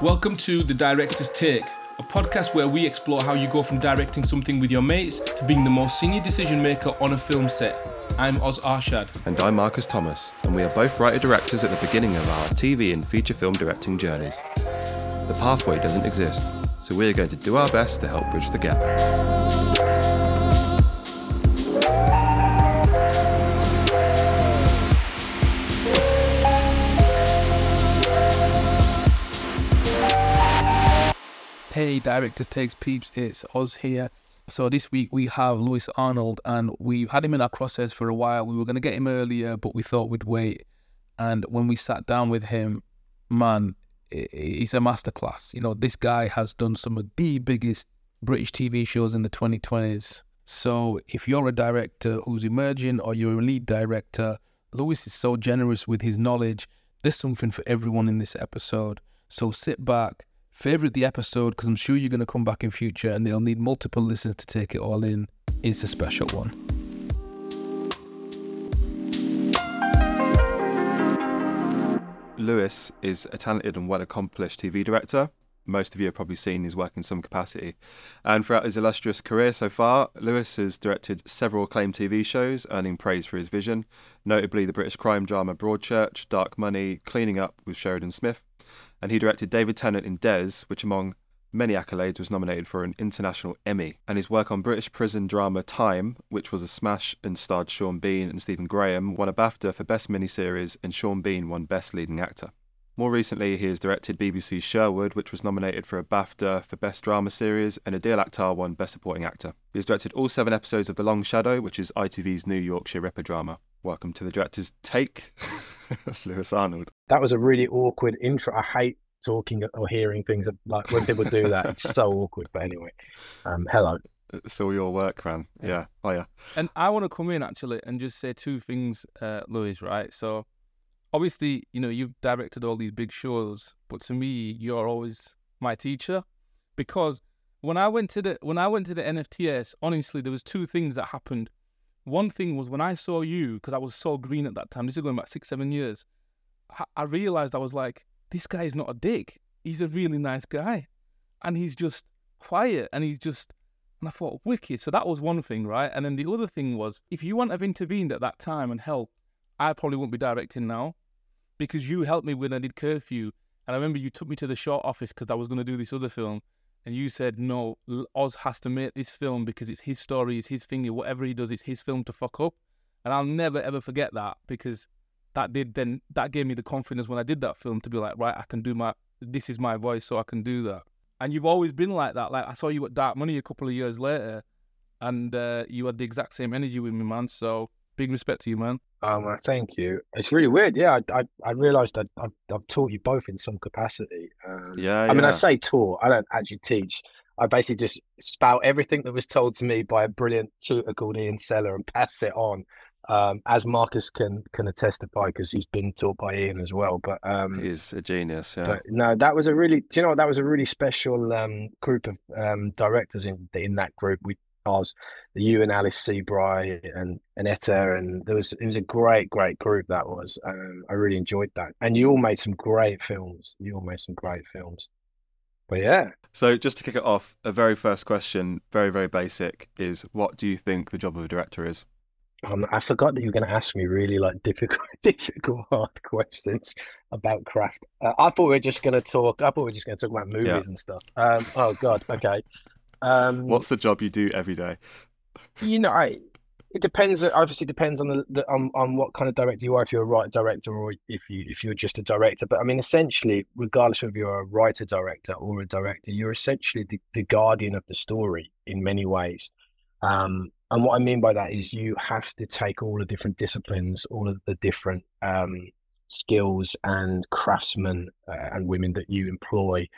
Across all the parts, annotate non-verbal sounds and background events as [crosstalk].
Welcome to The Director's Take, a podcast where we explore how you go from directing something with your mates to being the most senior decision maker on a film set. I'm Oz Arshad. And I'm Marcus Thomas, and we are both writer directors at the beginning of our TV and feature film directing journeys. The pathway doesn't exist, so we are going to do our best to help bridge the gap. Hey, Directors Takes Peeps, it's Oz here. So this week we have Lewis Arnold, and we've had him in our crosshairs for a while. We were going to get him earlier, but we thought we'd wait. And when we sat down with him, man, he's a masterclass. You know, this guy has done some of the biggest British TV shows in the 2020s. So if you're a director who's emerging or you're a lead director, Lewis is so generous with his knowledge. There's something for everyone in this episode. So sit back, favorite the episode because I'm sure you're going to come back in future and they'll need multiple listens to take it all in. It's a special one. Lewis is a talented and well accomplished TV director. Most of you have probably seen his work in some capacity. And throughout his illustrious career so far, Lewis has directed several acclaimed TV shows, earning praise for his vision, notably the British crime drama Broadchurch, Dark Money, Cleaning Up with Sheridan Smith, and he directed David Tennant in Des, which among many accolades was nominated for an international Emmy. And his work on British prison drama Time, which was a smash and starred Sean Bean and Stephen Graham, won a BAFTA for Best Miniseries, and Sean Bean won Best Leading Actor. More recently, he has directed BBC's Sherwood, which was nominated for a BAFTA for Best Drama Series, and Adeel Akhtar won Best Supporting Actor. He has directed all seven episodes of The Long Shadow, which is ITV's new Yorkshire Ripper drama. Welcome to the director's take, [laughs] Lewis Arnold. That was a really awkward intro. I hate talking or hearing things like when people do that. It's so [laughs] awkward. But anyway, um, hello. It's all your work, man. Yeah. Oh, yeah. And I want to come in actually and just say two things, uh, Lewis, right? So, obviously, you know, you've directed all these big shows, but to me, you're always my teacher because when I went to the when I went to the NFTS, honestly, there was two things that happened. One thing was when I saw you, because I was so green at that time. This is going back six, seven years. I, I realized I was like, this guy is not a dick. He's a really nice guy. And he's just quiet and he's just, and I thought, wicked. So that was one thing, right? And then the other thing was, if you wouldn't have intervened at that time and helped, I probably won't be directing now because you helped me when I did curfew. And I remember you took me to the short office because I was going to do this other film. And you said, no, Oz has to make this film because it's his story, it's his thing, whatever he does, it's his film to fuck up. And I'll never ever forget that because that did then that gave me the confidence when I did that film to be like, right, I can do my this is my voice, so I can do that. And you've always been like that. Like I saw you at Dark Money a couple of years later, and uh, you had the exact same energy with me, man. So big respect to you, man. Um, thank you. It's really weird. Yeah, I I, I realised that I've, I've, taught you both in some capacity. Um, yeah, I yeah. mean, I say taught. I don't actually teach. I basically just spout everything that was told to me by a brilliant tutor called Ian Sellar and pass it on um, as Marcus can can testify because he's been taught by Ian as well. But um, he's a genius. Yeah. But no, that was a really. Do you know what? That was a really special um, group of um, directors in in that group. We the you and Alice Seabright and and Etta, and there was it was a great great group that was. Um, I really enjoyed that, and you all made some great films. You all made some great films. But yeah. So just to kick it off, a very first question, very very basic, is what do you think the job of a director is? Um, I forgot that you were going to ask me really like [laughs] difficult, difficult, hard questions about craft. Uh, I thought we were just going to talk. I thought we were just going to talk about movies yeah. and stuff. Um, oh God, okay. Um, What's the job you do every day? You know, I, it depends. Obviously, depends on the, the on, on what kind of director you are. If you're a writer director, or if you if you're just a director. But I mean, essentially, regardless of you're a writer director or a director, you're essentially the, the guardian of the story in many ways. Um, and what I mean by that is you have to take all the different disciplines, all of the different um, skills and craftsmen uh, and women that you employ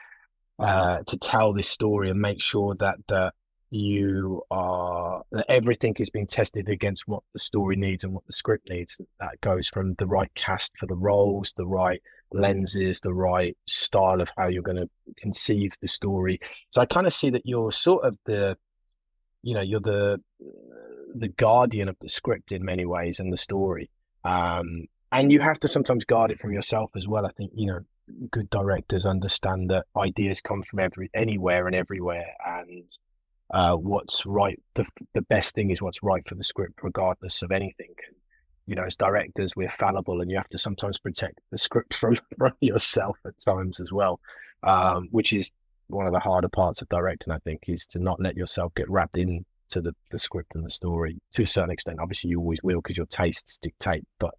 uh, to tell this story and make sure that that you are that everything is being tested against what the story needs and what the script needs. That goes from the right cast for the roles, the right lenses, the right style of how you're going to conceive the story. So I kind of see that you're sort of the you know you're the the guardian of the script in many ways and the story um, and you have to sometimes guard it from yourself as well i think you know good directors understand that ideas come from every anywhere and everywhere, and uh, what's right. The the best thing is what's right for the script, regardless of anything. You know, as directors, we're fallible, and you have to sometimes protect the script [laughs] from, from yourself at times as well, um, which is one of the harder parts of directing. I think is to not let yourself get wrapped into the, the script and the story to a certain extent. Obviously, you always will because your tastes dictate, but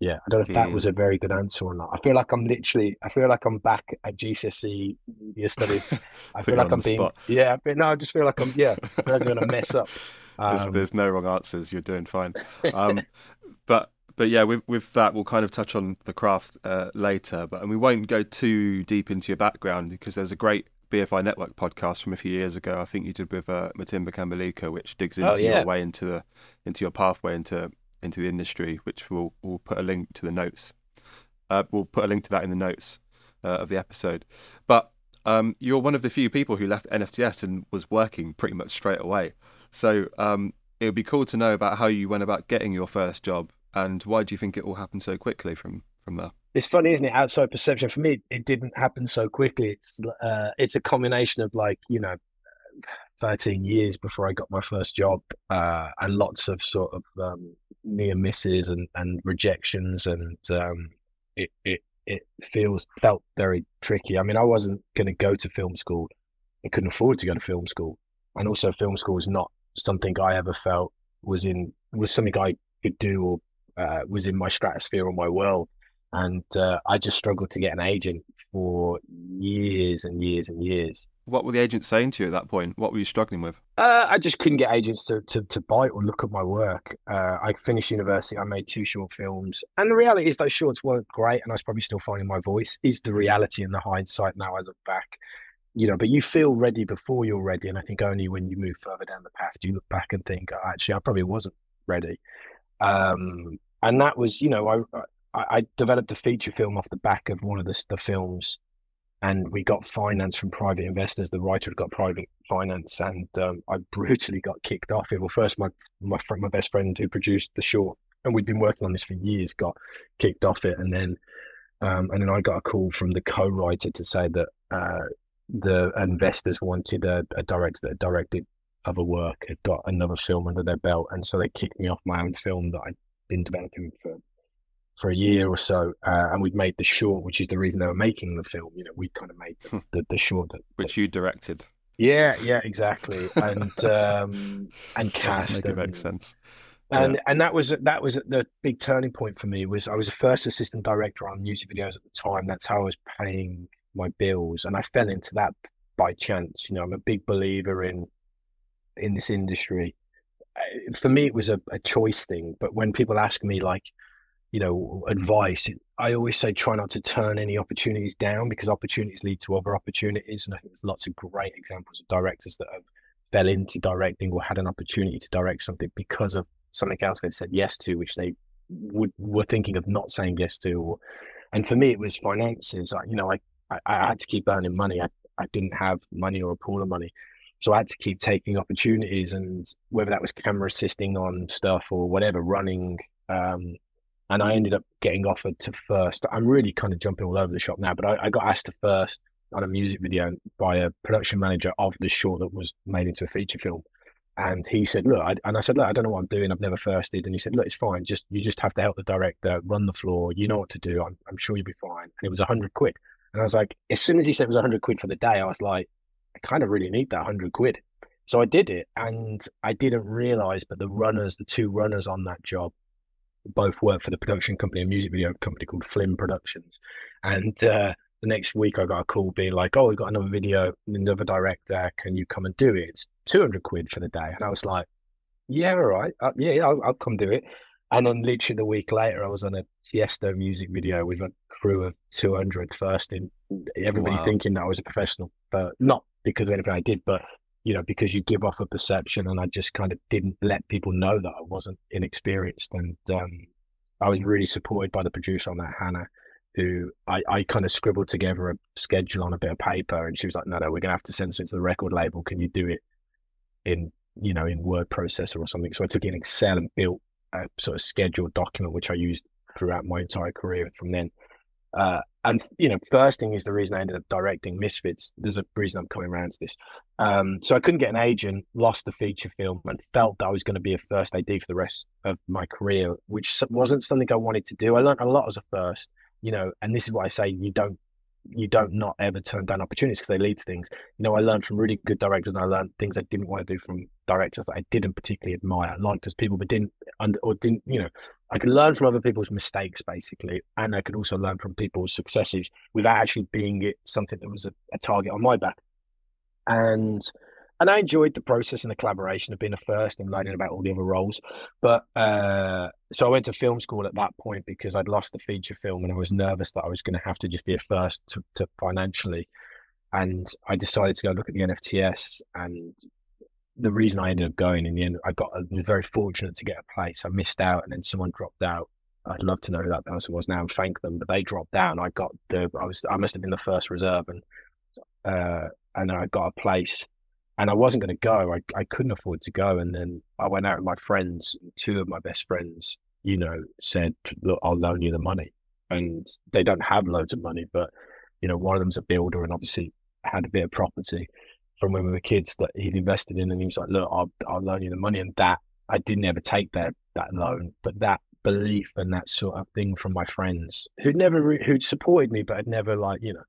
yeah, I don't know if that was a very good answer or not. I feel like I'm literally, I feel like I'm back at GCSE media studies. [laughs] I feel like I'm being, spot. yeah, but no, I just feel like I'm, yeah, I'm going to mess up. [laughs] Um, there's, there's, no wrong answers. You're doing fine. Um, [laughs] but but yeah, with with that, we'll kind of touch on the craft uh, later. But and we won't go too deep into your background because there's a great BFI Network podcast from a few years ago. I think you did with uh, Matimba Kambalika, which digs oh, into oh, yeah. your way into the into your pathway into into the industry, which we'll we'll put a link to the notes. Uh, we'll put a link to that in the notes uh, of the episode. But um, you're one of the few people who left NFTS and was working pretty much straight away. So um, it would be cool to know about how you went about getting your first job and why do you think it all happened so quickly from from there? It's funny, isn't it? Outside perception for me, it didn't happen so quickly. It's uh, it's a combination of like you know 13 years before I got my first job, uh, and lots of sort of um, near misses and, and rejections, and um, it, it it feels felt very tricky. I mean, I wasn't going to go to film school; I couldn't afford to go to film school, and also film school is not something I ever felt was in was something I could do or uh, was in my stratosphere or my world. And uh, I just struggled to get an agent for years and years and years. What were the agents saying to you at that point? What were you struggling with? Uh, I just couldn't get agents to, to, to buy or look at my work. Uh, I finished university, I made two short films. And the reality is, those shorts weren't great, and I was probably still finding my voice, is the reality and the hindsight now I look back. You know, but you feel ready before you're ready. And I think only when you move further down the path do you look back and think, oh, actually, I probably wasn't ready. Um, and that was, you know, I, I, I developed a feature film off the back of one of the, the films and we got finance from private investors. The writer had got private finance, and um, I brutally got kicked off it. Well, first, my my friend, my best friend who produced the short, and we'd been working on this for years, got kicked off it, and then um, and then I got a call from the co-writer to say that uh, the investors wanted a, a director that directed other work, had got another film under their belt, and so they kicked me off my own film that I'd been developing for for a year or so, uh, and we'd made the short, which is the reason they were making the film. You know, we kind of made the, hmm. the, the short that, which you directed. Yeah, yeah, exactly, and [laughs] um, and cast. Make it make sense. And yeah. and that was that was the big turning point for me. Was I was a first assistant director on music videos at the time. That's how I was paying my bills, and I fell into that by chance. You know, I'm a big believer in in this industry. For me, it was a, a choice thing. But when people ask me like, you know, advice, I always say try not to turn any opportunities down because opportunities lead to other opportunities. And I think there's lots of great examples of directors that have fell into directing or had an opportunity to direct something because of something else they've said yes to, which they would were thinking of not saying yes to. Or, and for me, it was finances. I, you know, I, I, I had to keep earning money. I, I didn't have money or a pool of money. So I had to keep taking opportunities, and whether that was camera assisting on stuff or whatever, running, um, and I ended up getting offered to first. I'm really kind of jumping all over the shop now, but I, I got asked to first on a music video by a production manager of the short that was made into a feature film. And he said, "Look," I, and I said, "Look, I don't know what I'm doing. I've never firsted." And he said, "Look, it's fine. Just you just have to help the director run the floor. You know what to do. I'm, I'm sure you'll be fine." And it was a hundred quid. And I was like, as soon as he said it was a hundred quid for the day, I was like, I kind of really need that hundred quid. So I did it, and I didn't realize, but the runners, the two runners on that job, both work for the production company, a music video company called Flim Productions. And uh, the next week, I got a call being like, "Oh, we've got another video, another director. Can you come and do it? It's two hundred quid for the day." And I was like, "Yeah, all right, uh, yeah, I'll, I'll, come do it." And then literally the week later, I was on a Tiesto music video with a crew of 200 first in everybody wow. thinking that I was a professional, but not because of anything I did, but you know, because you give off a perception, and I just kind of didn't let people know that I wasn't inexperienced, and um, I was really supported by the producer on that, Hannah, who I, I kind of scribbled together a schedule on a bit of paper, and she was like, "No, no, we're gonna have to send it to the record label. Can you do it in, you know, in word processor or something?" So I took it in Excel and built a sort of scheduled document, which I used throughout my entire career from then. Uh, and you know, first thing is the reason I ended up directing Misfits. There's a reason I'm coming around to this. Um, so I couldn't get an agent, lost the feature film, and felt that I was going to be a first AD for the rest of my career, which wasn't something I wanted to do. I learned a lot as a first, you know, and this is why I say you don't you don't not ever turn down opportunities because they lead to things. You know, I learned from really good directors, and I learned things I didn't want to do from directors that I didn't particularly admire, liked as people, but didn't under or didn't. You know, I could learn from other people's mistakes basically, and I could also learn from people's successes without actually being it something that was a, a target on my back. And and I enjoyed the process and the collaboration of being a first and learning about all the other roles. But uh, so I went to film school at that point because I'd lost the feature film and I was nervous that I was going to have to just be a first to, to financially. And I decided to go look at the NFTS. And the reason I ended up going in the end, I got I was very fortunate to get a place. I missed out, and then someone dropped out. I'd love to know who that person was now and thank them, but they dropped out, and I got the I was I must have been the first reserve, and uh, and I got a place and I wasn't going to go. I, I couldn't afford to go. And then I went out with my friends. Two of my best friends, you know, said, "Look, I'll loan you the money." And they don't have loads of money, but you know, one of them's a builder and obviously had a bit of property from when we were kids that he'd invested in. And he was like, "Look, I'll I'll loan you the money." And that I didn't ever take that that loan, but that belief and that sort of thing from my friends who'd never re- who'd supported me, but had never like you know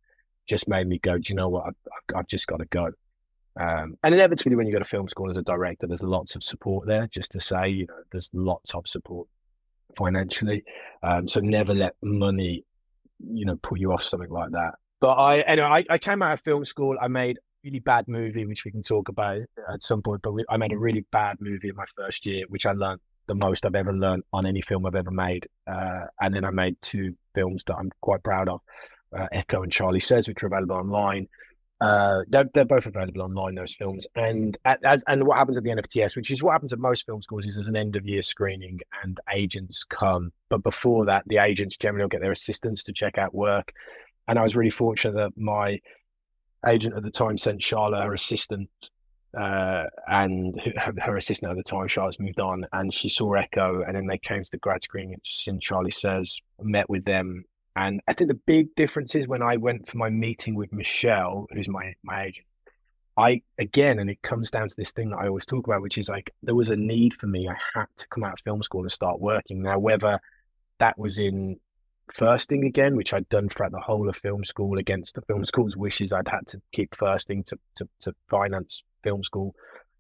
just made me go. Do you know what? I've, I've just got to go. Um, and inevitably, when you go to film school as a director, there's lots of support there. Just to say, you know, there's lots of support financially. Um, so never let money, you know, pull you off something like that. But I, anyway, I, I came out of film school. I made really bad movie, which we can talk about at some point. But we, I made a really bad movie in my first year, which I learned the most I've ever learned on any film I've ever made. Uh, and then I made two films that I'm quite proud of, uh, Echo and Charlie Says, which are available online. Uh, they're, they're both available online. Those films, and as and what happens at the NFTS, which is what happens at most film schools, is there's an end of year screening, and agents come. But before that, the agents generally will get their assistants to check out work. And I was really fortunate that my agent at the time sent Charlotte her assistant, uh, and her, her, assistant at the time, Charlotte's moved on, and she saw Echo, and then they came to the grad screening. And Charlie says, met with them, and I think the big difference is when I went for my meeting with Michelle, who's my my agent. I again, and it comes down to this thing that I always talk about, which is like there was a need for me. I had to come out of film school and start working. Now, whether that was in firsting again, which I'd done throughout the whole of film school against the film school's wishes, I'd had to keep firsting to to, to finance film school.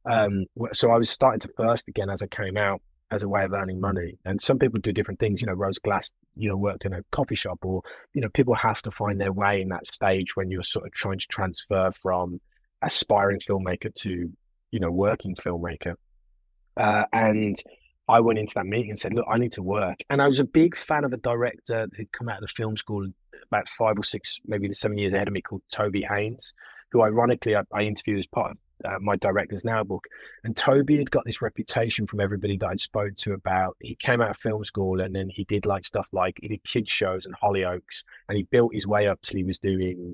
Um, so I was starting to first again as I came out as a way of earning money. And some people do different things. You know, Rose Glass, you know, worked in a coffee shop, or you know, people have to find their way in that stage when you're sort of trying to transfer from aspiring filmmaker to you know working filmmaker. Uh, and I went into that meeting and said, "Look, I need to work." And I was a big fan of a director who'd come out of the film school about five or six, maybe seven years ahead of me, called Toby Haynes, who ironically I, I interviewed as part of uh, my director's now book. And Toby had got this reputation from everybody that I'd spoke to about. He came out of film school and then he did like stuff like he did kids shows and Hollyoaks, and he built his way up till he was doing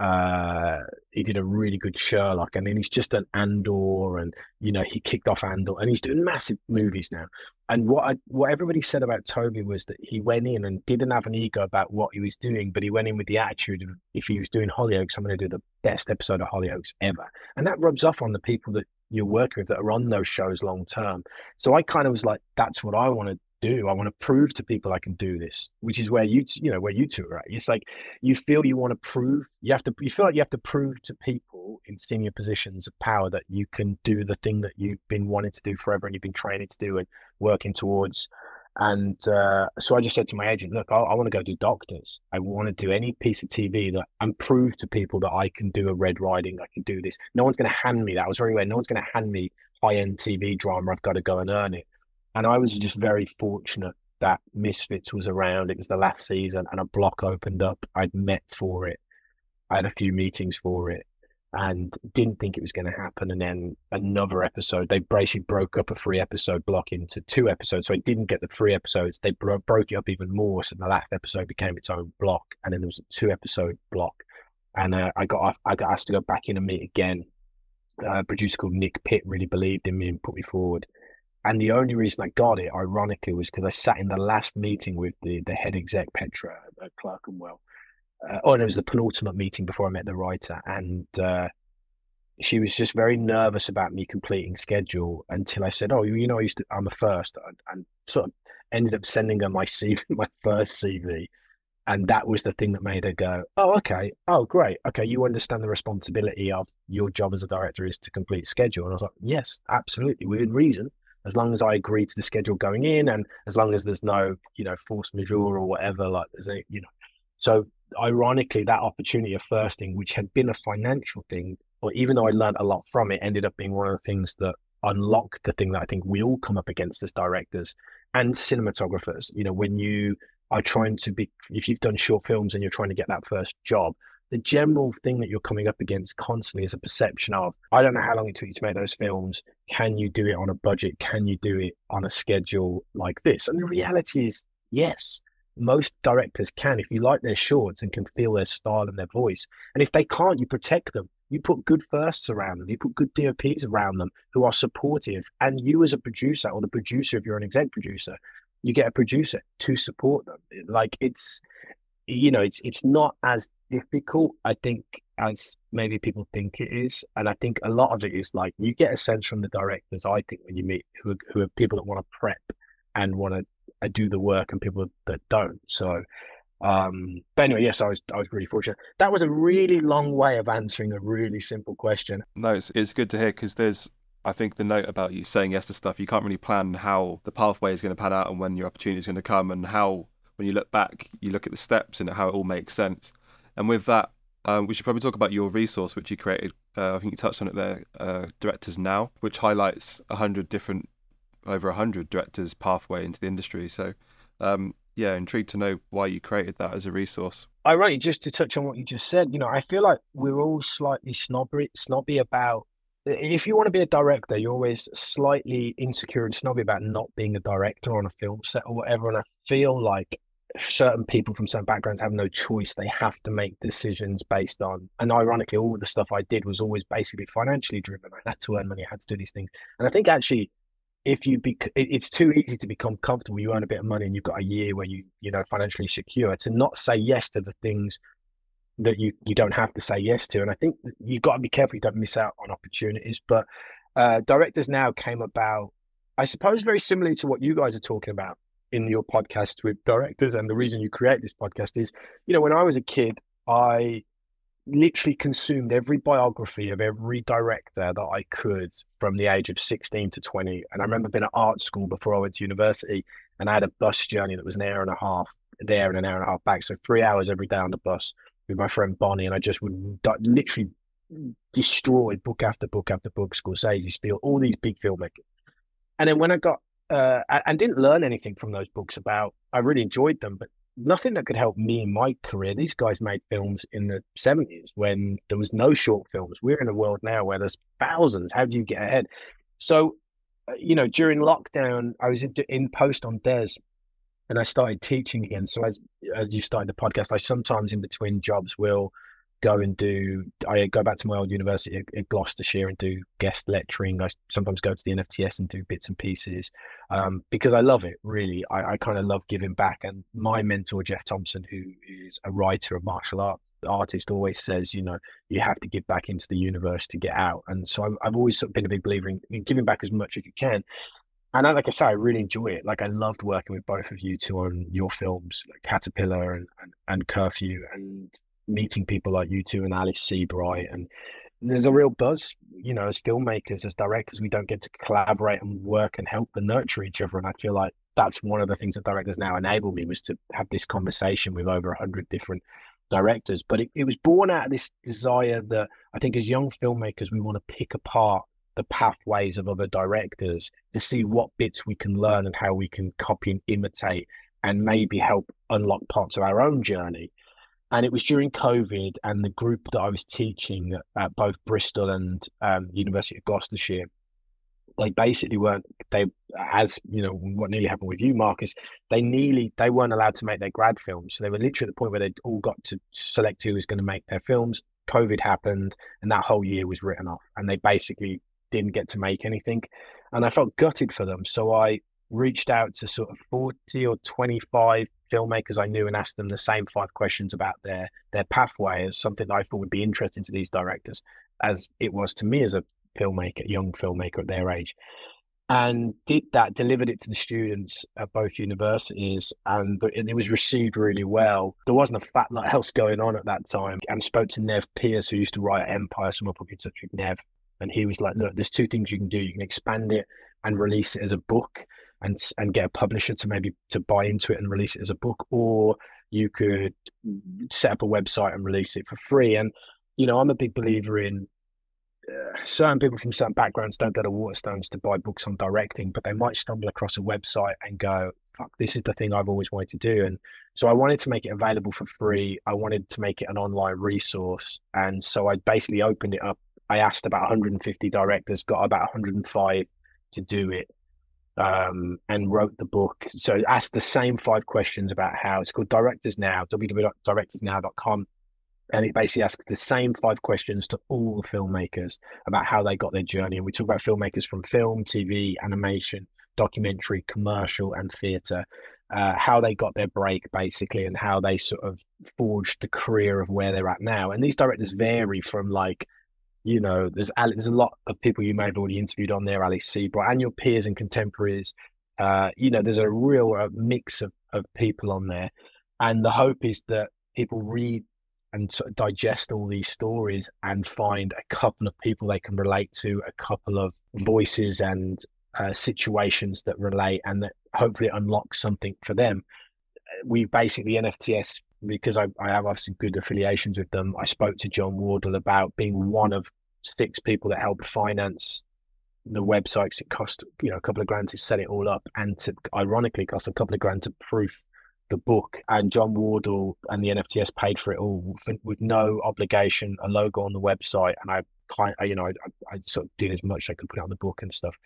uh, he did a really good Sherlock, and then he's just an Andor, and you know he kicked off Andor, and he's doing massive movies now. And what I, what everybody said about Toby was that he went in and didn't have an ego about what he was doing, but he went in with the attitude of if he was doing Hollyoaks, I'm going to do the best episode of Hollyoaks ever, and that rubs off on the people that you're working with that are on those shows long term. So I kind of was like, that's what I want to do. I want to prove to people I can do this, which is where you, you know, where you two are at. It's like you feel you want to prove, you have to, you feel like you have to prove to people in senior positions of power that you can do the thing that you've been wanting to do forever and you've been training to do and working towards. And uh, so I just said to my agent, look, I, I want to go do doctors. I want to do any piece of TV that and prove to people that I can do a Red Riding, I can do this. No one's going to hand me that. I was very aware. No one's going to hand me high end TV drama. I've got to go and earn it. And I was just very fortunate that Misfits was around. It was the last season and a block opened up. I'd met for it. I had a few meetings for it and didn't think it was going to happen. And then another episode, they basically broke up a three episode block into two episodes. So I didn't get the three episodes. They bro- broke it up even more. So the last episode became its own block. And then there was a two episode block. And uh, I got I got asked to go back in and meet again. Uh, a producer called Nick Pitt really believed in me and put me forward And the only reason I got it, ironically, was because I sat in the last meeting with the, the head exec, Petra, at Clerkenwell. Uh, oh, and it was the penultimate meeting before I met the writer. And uh, she was just very nervous about me completing schedule until I said, "Oh, you know, I used to, I'm a first, and, and sort of ended up sending her my CV, [laughs] my first CV, and that was the thing that made her go, "Oh, okay, oh, great, okay, you understand the responsibility of your job as a director is to complete schedule." And I was like, "Yes, absolutely, within reason, as long as I agree to the schedule going in, and as long as there's no, you know, force majeure or whatever, like there's a, you know." So ironically, that opportunity of firsting, which had been a financial thing, or even though I learned a lot from it, ended up being one of the things that unlocked the thing that I think we all come up against as directors and cinematographers. You know, when you are trying to be, if you've done short films and you're trying to get that first job, the general thing that you're coming up against constantly is a perception of, I don't know how long it took you to make those films. Can you do it on a budget? Can you do it on a schedule like this? And the reality is, yes, most directors can if you like their shorts and can feel their style and their voice. And if they can't, you protect them. You put good firsts around them. You put good DOPs around them who are supportive. And you, as a producer or the producer, if you're an exec producer, you get a producer to support them. Like it's, you know, it's it's not as difficult, I think, as maybe people think it is. And I think a lot of it is like you get a sense from the directors. I think when you meet who are, who are people that want to prep and want to uh, do the work, and people that don't. So um, but anyway, yes, I was I was really fortunate. That was a really long way of answering a really simple question. No, it's it's good to hear because there's I think the note about you saying yes to stuff, you can't really plan how the pathway is going to pan out and when your opportunity is going to come and how when you look back, you look at the steps and how it all makes sense. And with that, um, we should probably talk about your resource which you created. Uh, I think you touched on it there, uh, Directors Now, which highlights a hundred different, over a hundred directors' pathway into the industry. So um, yeah, intrigued to know why you created that as a resource. Ironic, just to touch on what you just said, you know, I feel like we're all slightly snobby, snobby about. If you want to be a director, you're always slightly insecure and snobby about not being a director on a film set or whatever. And I feel like certain people from certain backgrounds have no choice. They have to make decisions based on, and ironically, all the stuff I did was always basically financially driven. I had to earn money, I had to do these things. And I think actually if you be it's too easy to become comfortable you earn a bit of money and you've got a year where you you know financially secure to not say yes to the things that you you don't have to say yes to and i think you've got to be careful you don't miss out on opportunities but uh, directors now came about i suppose very similarly to what you guys are talking about in your podcast with directors and the reason you create this podcast is you know when i was a kid i literally consumed every biography of every director that I could from the age of 16 to 20. And I remember being at art school before I went to university and I had a bus journey that was an hour and a half there and an hour and a half back. So three hours every day on the bus with my friend Bonnie. And I just would literally destroy book after book after book, Scorsese, Spiel, all these big filmmakers. And then when I got, uh, and didn't learn anything from those books about, I really enjoyed them, but nothing that could help me in my career. These guys made films in the 70s when there was no short films. We're in a world now where there's thousands. How do you get ahead? So, uh, you know, during lockdown, I was in, post on Des and I started teaching again. So as as you started the podcast, I sometimes in between jobs will go and do I go back to my old university in Gloucestershire and do guest lecturing. I sometimes go to the NFTS and do bits and pieces um, because I love it. Really, I, I kind of love giving back. And my mentor Jeff Thompson, who is a writer, of martial art artist, always says, you know, you have to give back into the universe to get out. And so I've, I've always sort of been a big believer in, in giving back as much as you can. And like I say, I really enjoy it. Like I loved working with both of you two on your films, like Caterpillar and, and, and Curfew, and meeting people like you two and Alice Seabright and there's a real buzz, you know, as filmmakers, as directors, we don't get to collaborate and work and help and nurture each other. And I feel like that's one of the things that directors now enable me was to have this conversation with over a hundred different directors. But it, it was born out of this desire that I think as young filmmakers, we want to pick apart the pathways of other directors to see what bits we can learn and how we can copy and imitate and maybe help unlock parts of our own journey. And it was during COVID, and the group that I was teaching at both Bristol and um, University of Gloucestershire, they basically weren't they as you know what nearly happened with you, Marcus. They nearly they weren't allowed to make their grad films, so they were literally at the point where they'd all got to select who was going to make their films. COVID happened, and that whole year was written off, and they basically didn't get to make anything, and I felt gutted for them. So I reached out to sort of 40 or 25 filmmakers I knew and asked them the same five questions about their their pathway as something that I thought would be interesting to these directors, as it was to me as a filmmaker, young filmmaker at their age. And did that, delivered it to the students at both universities, and it was received really well. There wasn't a fat lot else going on at that time. And spoke to Nev Pierce, who used to write Empire. Someone put me in touch with Nev, and he was like, "Look, there's two things you can do. You can expand it and release it as a book, and and get a publisher to maybe to buy into it and release it as a book, or you could set up a website and release it for free. And you know, I'm a big believer in uh, certain people from certain backgrounds don't go to Waterstones to buy books on directing, but they might stumble across a website and go, "Fuck, this is the thing I've always wanted to do." And so I wanted to make it available for free. I wanted to make it an online resource, and so I basically opened it up. I asked about 150 directors, got about 105 to do it um, and wrote the book. So asked the same five questions about how it's called Directors Now, www.directorsnow.com. And it basically asks the same five questions to all the filmmakers about how they got their journey. And we talk about filmmakers from film, TV, animation, documentary, commercial, and theatre. Uh, how they got their break basically and how they sort of forged the career of where they're at now and these directors vary from like you know, there's there's a lot of people you may have already interviewed on there, Ali Seabright, and your peers and contemporaries. Uh, you know, there's a real uh, mix of, of people on there, and the hope is that people read and sort of digest all these stories and find a couple of people they can relate to, a couple of voices and uh, situations that relate, and that hopefully unlocks something for them. We basically NFTS because I, I have obviously good affiliations with them. I spoke to Jon Wardle about being one of six people that helped finance the website because it cost you know a couple of grand to set it all up and to ironically cost a couple of grand to proof the book and Jon Wardle and the NFTS paid for it all with no obligation, a logo on the website, and I kind, you know, I, I, sort of did as much as I could put on the book and stuff.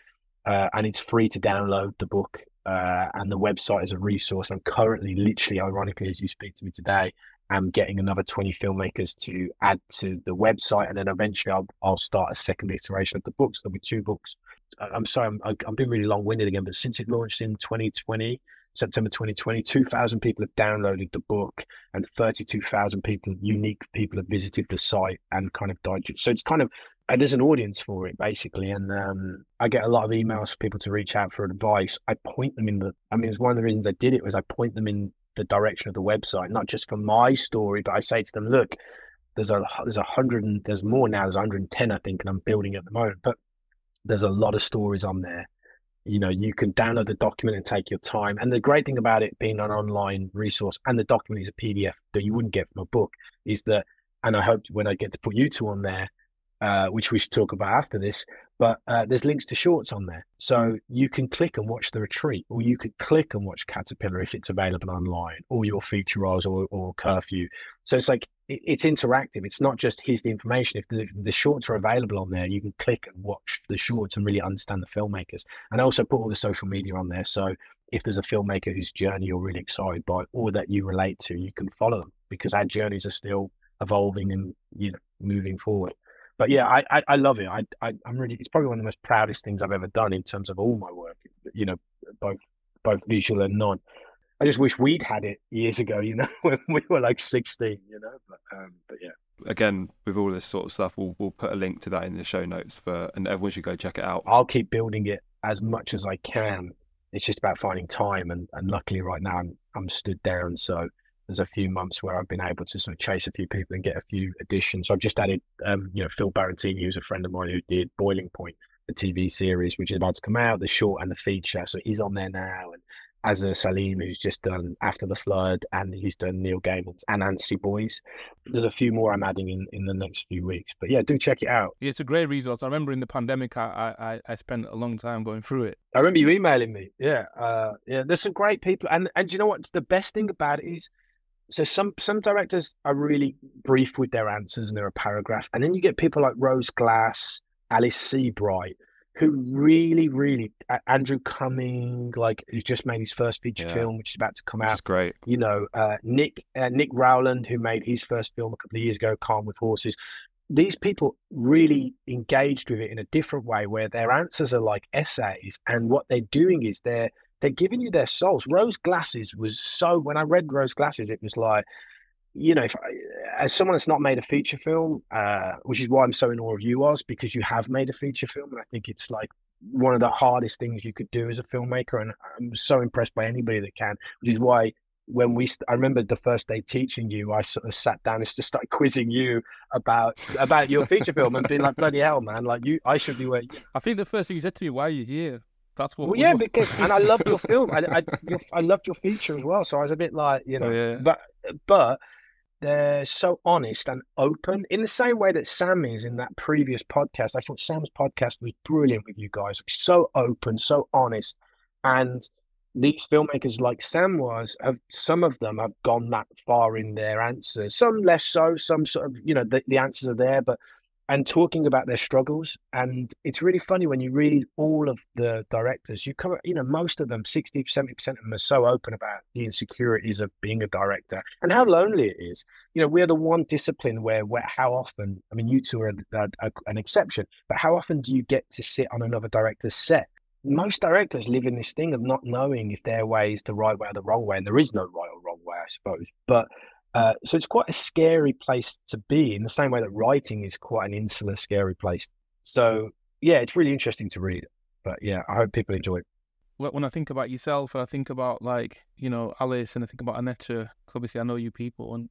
Uh, and it's free to download the book uh, and the website is a resource. I'm currently, literally, ironically, as you speak to me today, I'm getting another 20 filmmakers to add to the website, and then eventually I'll, I'll start a second iteration of the books. There'll be two books. I'm sorry, I'm, I'm being really long-winded again, but since it launched in 2020, September 2020, 2,000 people have downloaded the book, and 32,000 people, unique people, have visited the site and kind of digest. So it's kind of and there's an audience for it basically and um, i get a lot of emails for people to reach out for advice. I point them in the i mean it's one of the reasons i did it was i point them in the direction of the website not just for my story but i say to them look there's a there's a hundred and there's more now there's 110 i think and i'm building at the moment but there's a lot of stories on there. You know you can download the document and take your time. And the great thing about it being an online resource and the document is a pdf that you wouldn't get from a book is that and i hope when i get to put you two on there uh, which we should talk about after this. But uh, there's links to shorts on there. So you can click and watch the retreat, or you could click and watch Caterpillar if it's available online, or your feature or, or curfew. So it's like it, it's interactive. It's not just here's the information. If the, the shorts are available on there, you can click and watch the shorts and really understand the filmmakers. And I also put all the social media on there. So if there's a filmmaker whose journey you're really excited by or that you relate to, you can follow them because our journeys are still evolving and you know moving forward but yeah, I, I, I love it. I, I am really it's probably one of the most proudest things I've ever done in terms of all my work. You know, both both visual and non. I just wish we'd had it years ago. You know, [laughs] when we were like 16. You know, but um, but yeah. Again, with all this sort of stuff, we'll we'll put a link to that in the show notes for, and everyone should go check it out. I'll keep building it as much as I can. It's just about finding time, and and luckily right now I'm I'm stood down, so there's a few months where I've been able to sort of chase a few people and get a few additions. So I've just added, um, you know, Phil Barantini, who's a friend of mine who did Boiling Point, the TV series, which is about to come out, the short and the feature. So he's on there now. And Azhur Saleem, who's just done After the Flood, and he's done Neil Gaiman's and Anansi Boys. There's a few more I'm adding in, in the next few weeks. But yeah, do check it out. Yeah, it's a great resource. I remember in the pandemic, I I, I spent a long time going through it. I remember you emailing me. Yeah, uh, yeah. There's some great people, and and you know what? The best thing about it is so some some directors are really brief with their answers and they're a paragraph, and then you get people like Rose Glass, Alice Seabright, who really, really uh, Andrew Cumming, like who's just made his first feature Yeah. film, which is about to come out. is great. You know, uh, Nick uh, Nick Rowland, who made his first film a couple of years ago, Calm with Horses. These people really engaged with it in a different way, where their answers are like essays, and what they're doing is they're they're giving you their souls. Rose Glass's was so. When I read Rose Glass's, it was like you know, I, as someone that's not made a feature film, uh, which is why I'm so in awe of you, Oz, because you have made a feature film, and I think it's like one of the hardest things you could do as a filmmaker, and I'm so impressed by anybody that can. Which is why when we, I remember the first day teaching you, I sort of sat down and just started quizzing you about about your feature film and being like, bloody hell, man, like you, I should be where. You. I think the first thing you said to me, why are you here? That's what. Well, yeah, because and I loved your [laughs] film, I, I, your, I loved your feature as well, so I was a bit like, you know, Oh, yeah. but but they're so honest and open in the same way that Sam is in that previous podcast. I thought Sam's podcast was brilliant with you guys. So open, so honest. And these filmmakers like Sam was, have some of them have gone that far in their answers. Some less so, some sort of, you know, the, the answers are there, but and talking about their struggles. And it's really funny when you read all of the directors, you come, you know, most of them, 60, 70% of them are so open about the insecurities of being a director and how lonely it is. You know, we're the one discipline where, where how often, I mean, you two are an exception, but how often do you get to sit on another director's set? Most directors live in this thing of not knowing if their way is the right way or the wrong way. And there is no right or wrong way, I suppose. But uh, so it's quite a scary place to be in the same way that writing is quite an insular, scary place. So yeah, it's really interesting to read. But yeah, I hope people enjoy it. When I think about yourself, and I think about like you know Alice, and I think about Anetta. Obviously, I know you people, and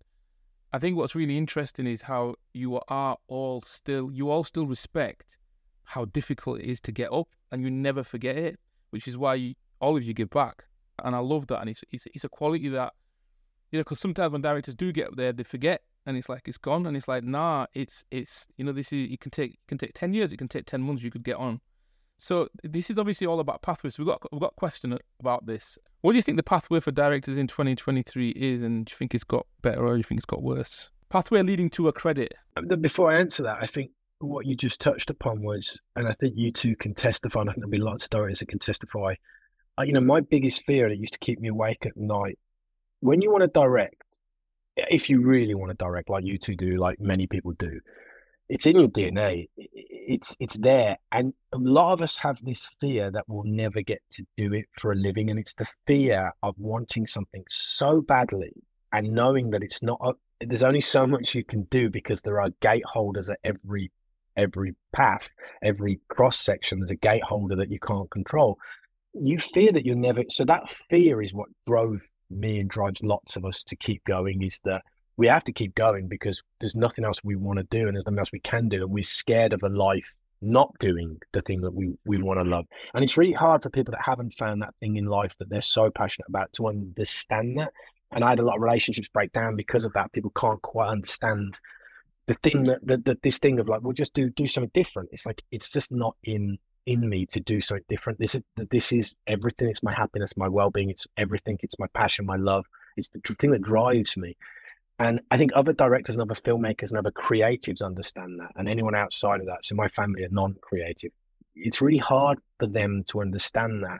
I think what's really interesting is how you are all still, you all still respect how difficult it is to get up, and you never forget it, which is why you, all of you give back, and I love that, and it's it's, it's a quality that you know, because sometimes when directors do get there, they forget, and it's like it's gone, and it's like nah, it's it's you know this is it can take it can take ten years, it can take ten months, you could get on. So this is obviously all about pathways. So we've got we've got a question about this. What do you think the pathway for directors in 2023 is, and do you think it's got better or do you think it's got worse? Pathway leading to a credit. Um, Before I answer that, I think what you just touched upon was, and I think you two can testify, and I think there'll be lots of directors that can testify. You know, my biggest fear that used to keep me awake at night when you want to direct, if you really want to direct, like you two do, like many people do, it's in your DNA. It's it's there, and a lot of us have this fear that we'll never get to do it for a living, and it's the fear of wanting something so badly and knowing that it's not. a- There's only so much you can do because there are gate holders at every every path, every cross section. There's a gate holder that you can't control. You fear that you're never. So that fear is what drove me and drives lots of us to keep going. Is that we have to keep going because there's nothing else we want to do and there's nothing else we can do. And we're scared of a life not doing the thing that we, we mm. want to love. And it's really hard for people that haven't found that thing in life that they're so passionate about to understand that. And I had a lot of relationships break down because of that. People can't quite understand the thing that, that, that this thing of like, we'll just do do something different. It's like it's just not in in me to do something different. This is this is everything. It's my happiness, my well being. It's everything. It's my passion, my love. It's the thing that drives me. And I think other directors and other filmmakers and other creatives understand that. And anyone outside of that, so my family are non-creative. It's really hard for them to understand that.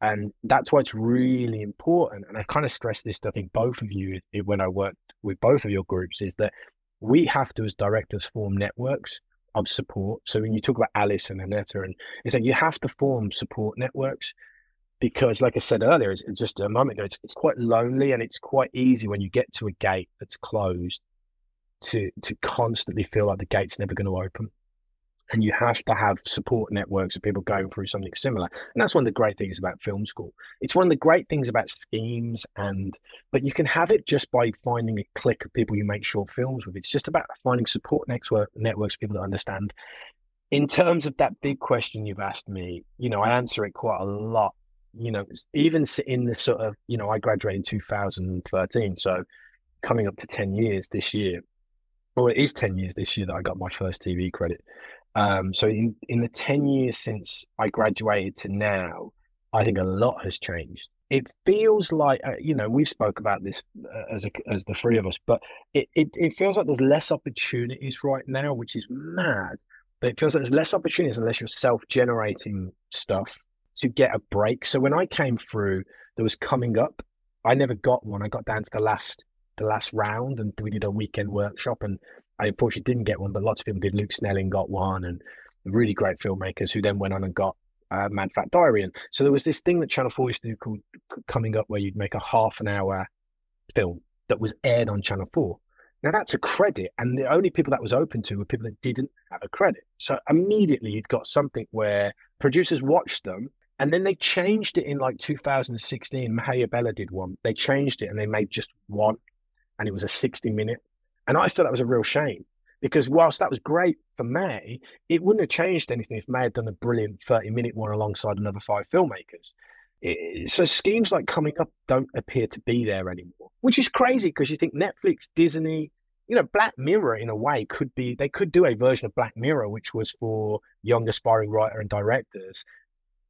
And that's why it's really important. And I kind of stress this to I think both of you when I worked with both of your groups is that we have to as directors form networks of support. So when you talk about Alice and Annetta, and it's like you have to form support networks because, like I said earlier, it's, it's just a moment ago, it's, it's quite lonely and it's quite easy when you get to a gate that's closed to to constantly feel like the gate's never going to open. And you have to have support networks of people going through something similar. And that's one of the great things about film school. It's one of the great things about schemes and but you can have it just by finding a clique of people you make short films with. It's just about finding support network networks, people that understand. In terms of that big question you've asked me, you know, I answer it quite a lot. You know, even in the sort of, you know, I graduated in 2013, so coming up to 10 years this year, or it is 10 years this year that I got my first TV credit. Um, so in, in the 10 years since I graduated to now, I think a lot has changed. It feels like, uh, you know, we've spoke about this uh, as a, as the three of us, but it, it, it feels like there's less opportunities right now, which is mad. but it feels like there's less opportunities unless you're self-generating stuff to get a break. So when I came through, there was coming up. I never got one. I got down to the last the last round, and we did a weekend workshop, and I unfortunately didn't get one, but lots of people did. Luke Snellin got one, and really great filmmakers who then went on and got uh, Mad Fat Diary. And so there was this thing that Channel 4 used to do called Coming Up, where you'd make a half an hour film that was aired on Channel 4. Now that's a credit, and the only people that was open to were people that didn't have a credit. So immediately you'd got something where producers watched them, and then they changed it in like 2016. Mahaya Bella did one. They changed it and they made just one, and it was a 60 minute. And I thought that was a real shame because whilst that was great for May, it wouldn't have changed anything if May had done a brilliant 30 minute one alongside another five filmmakers. So schemes like coming up don't appear to be there anymore, which is crazy because you think Netflix, Disney, you know, Black Mirror in a way could be they could do a version of Black Mirror which was for young aspiring writer and directors.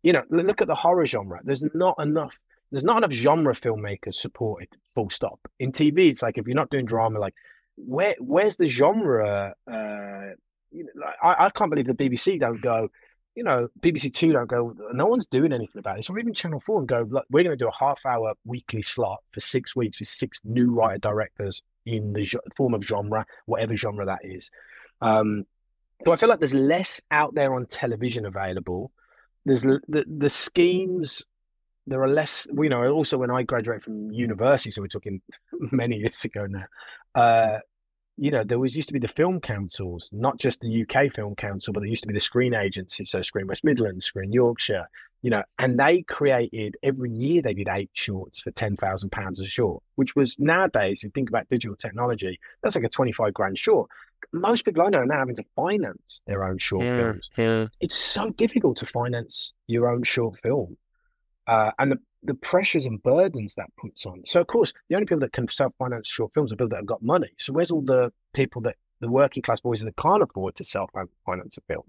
You know, look at the horror genre. There's not enough there's not enough genre filmmakers supported, full stop. In TV, it's like if you're not doing drama, like where where's the genre? Uh, you know, like, I, I can't believe the BBC don't go. You know, BBC Two don't go. No one's doing anything about this, So even Channel Four and go. Look, we're going to do a half-hour weekly slot for six weeks with six new writer directors in the form of genre, whatever genre that is. Um, so I feel like there's less out there on television available. There's the the schemes. There are less. You know, also when I graduated from university, so we're talking [laughs] many years ago now. Uh, you know, there was used to be the film councils, not just the UK Film Council, but there used to be the screen agency, so Screen West Midlands, Screen Yorkshire, you know, and they created every year they did eight shorts for ten thousand pounds a short, which was nowadays, if you think about digital technology, that's like a twenty-five grand short. Most people I know are now having to finance their own short yeah, films. Yeah. It's so difficult to finance your own short film. Uh, and the the pressures and burdens that puts on. So, of course, the only people that can self finance short films are people that have got money. So, where's all mm. the people that the working class boys that can't afford to self finance a film?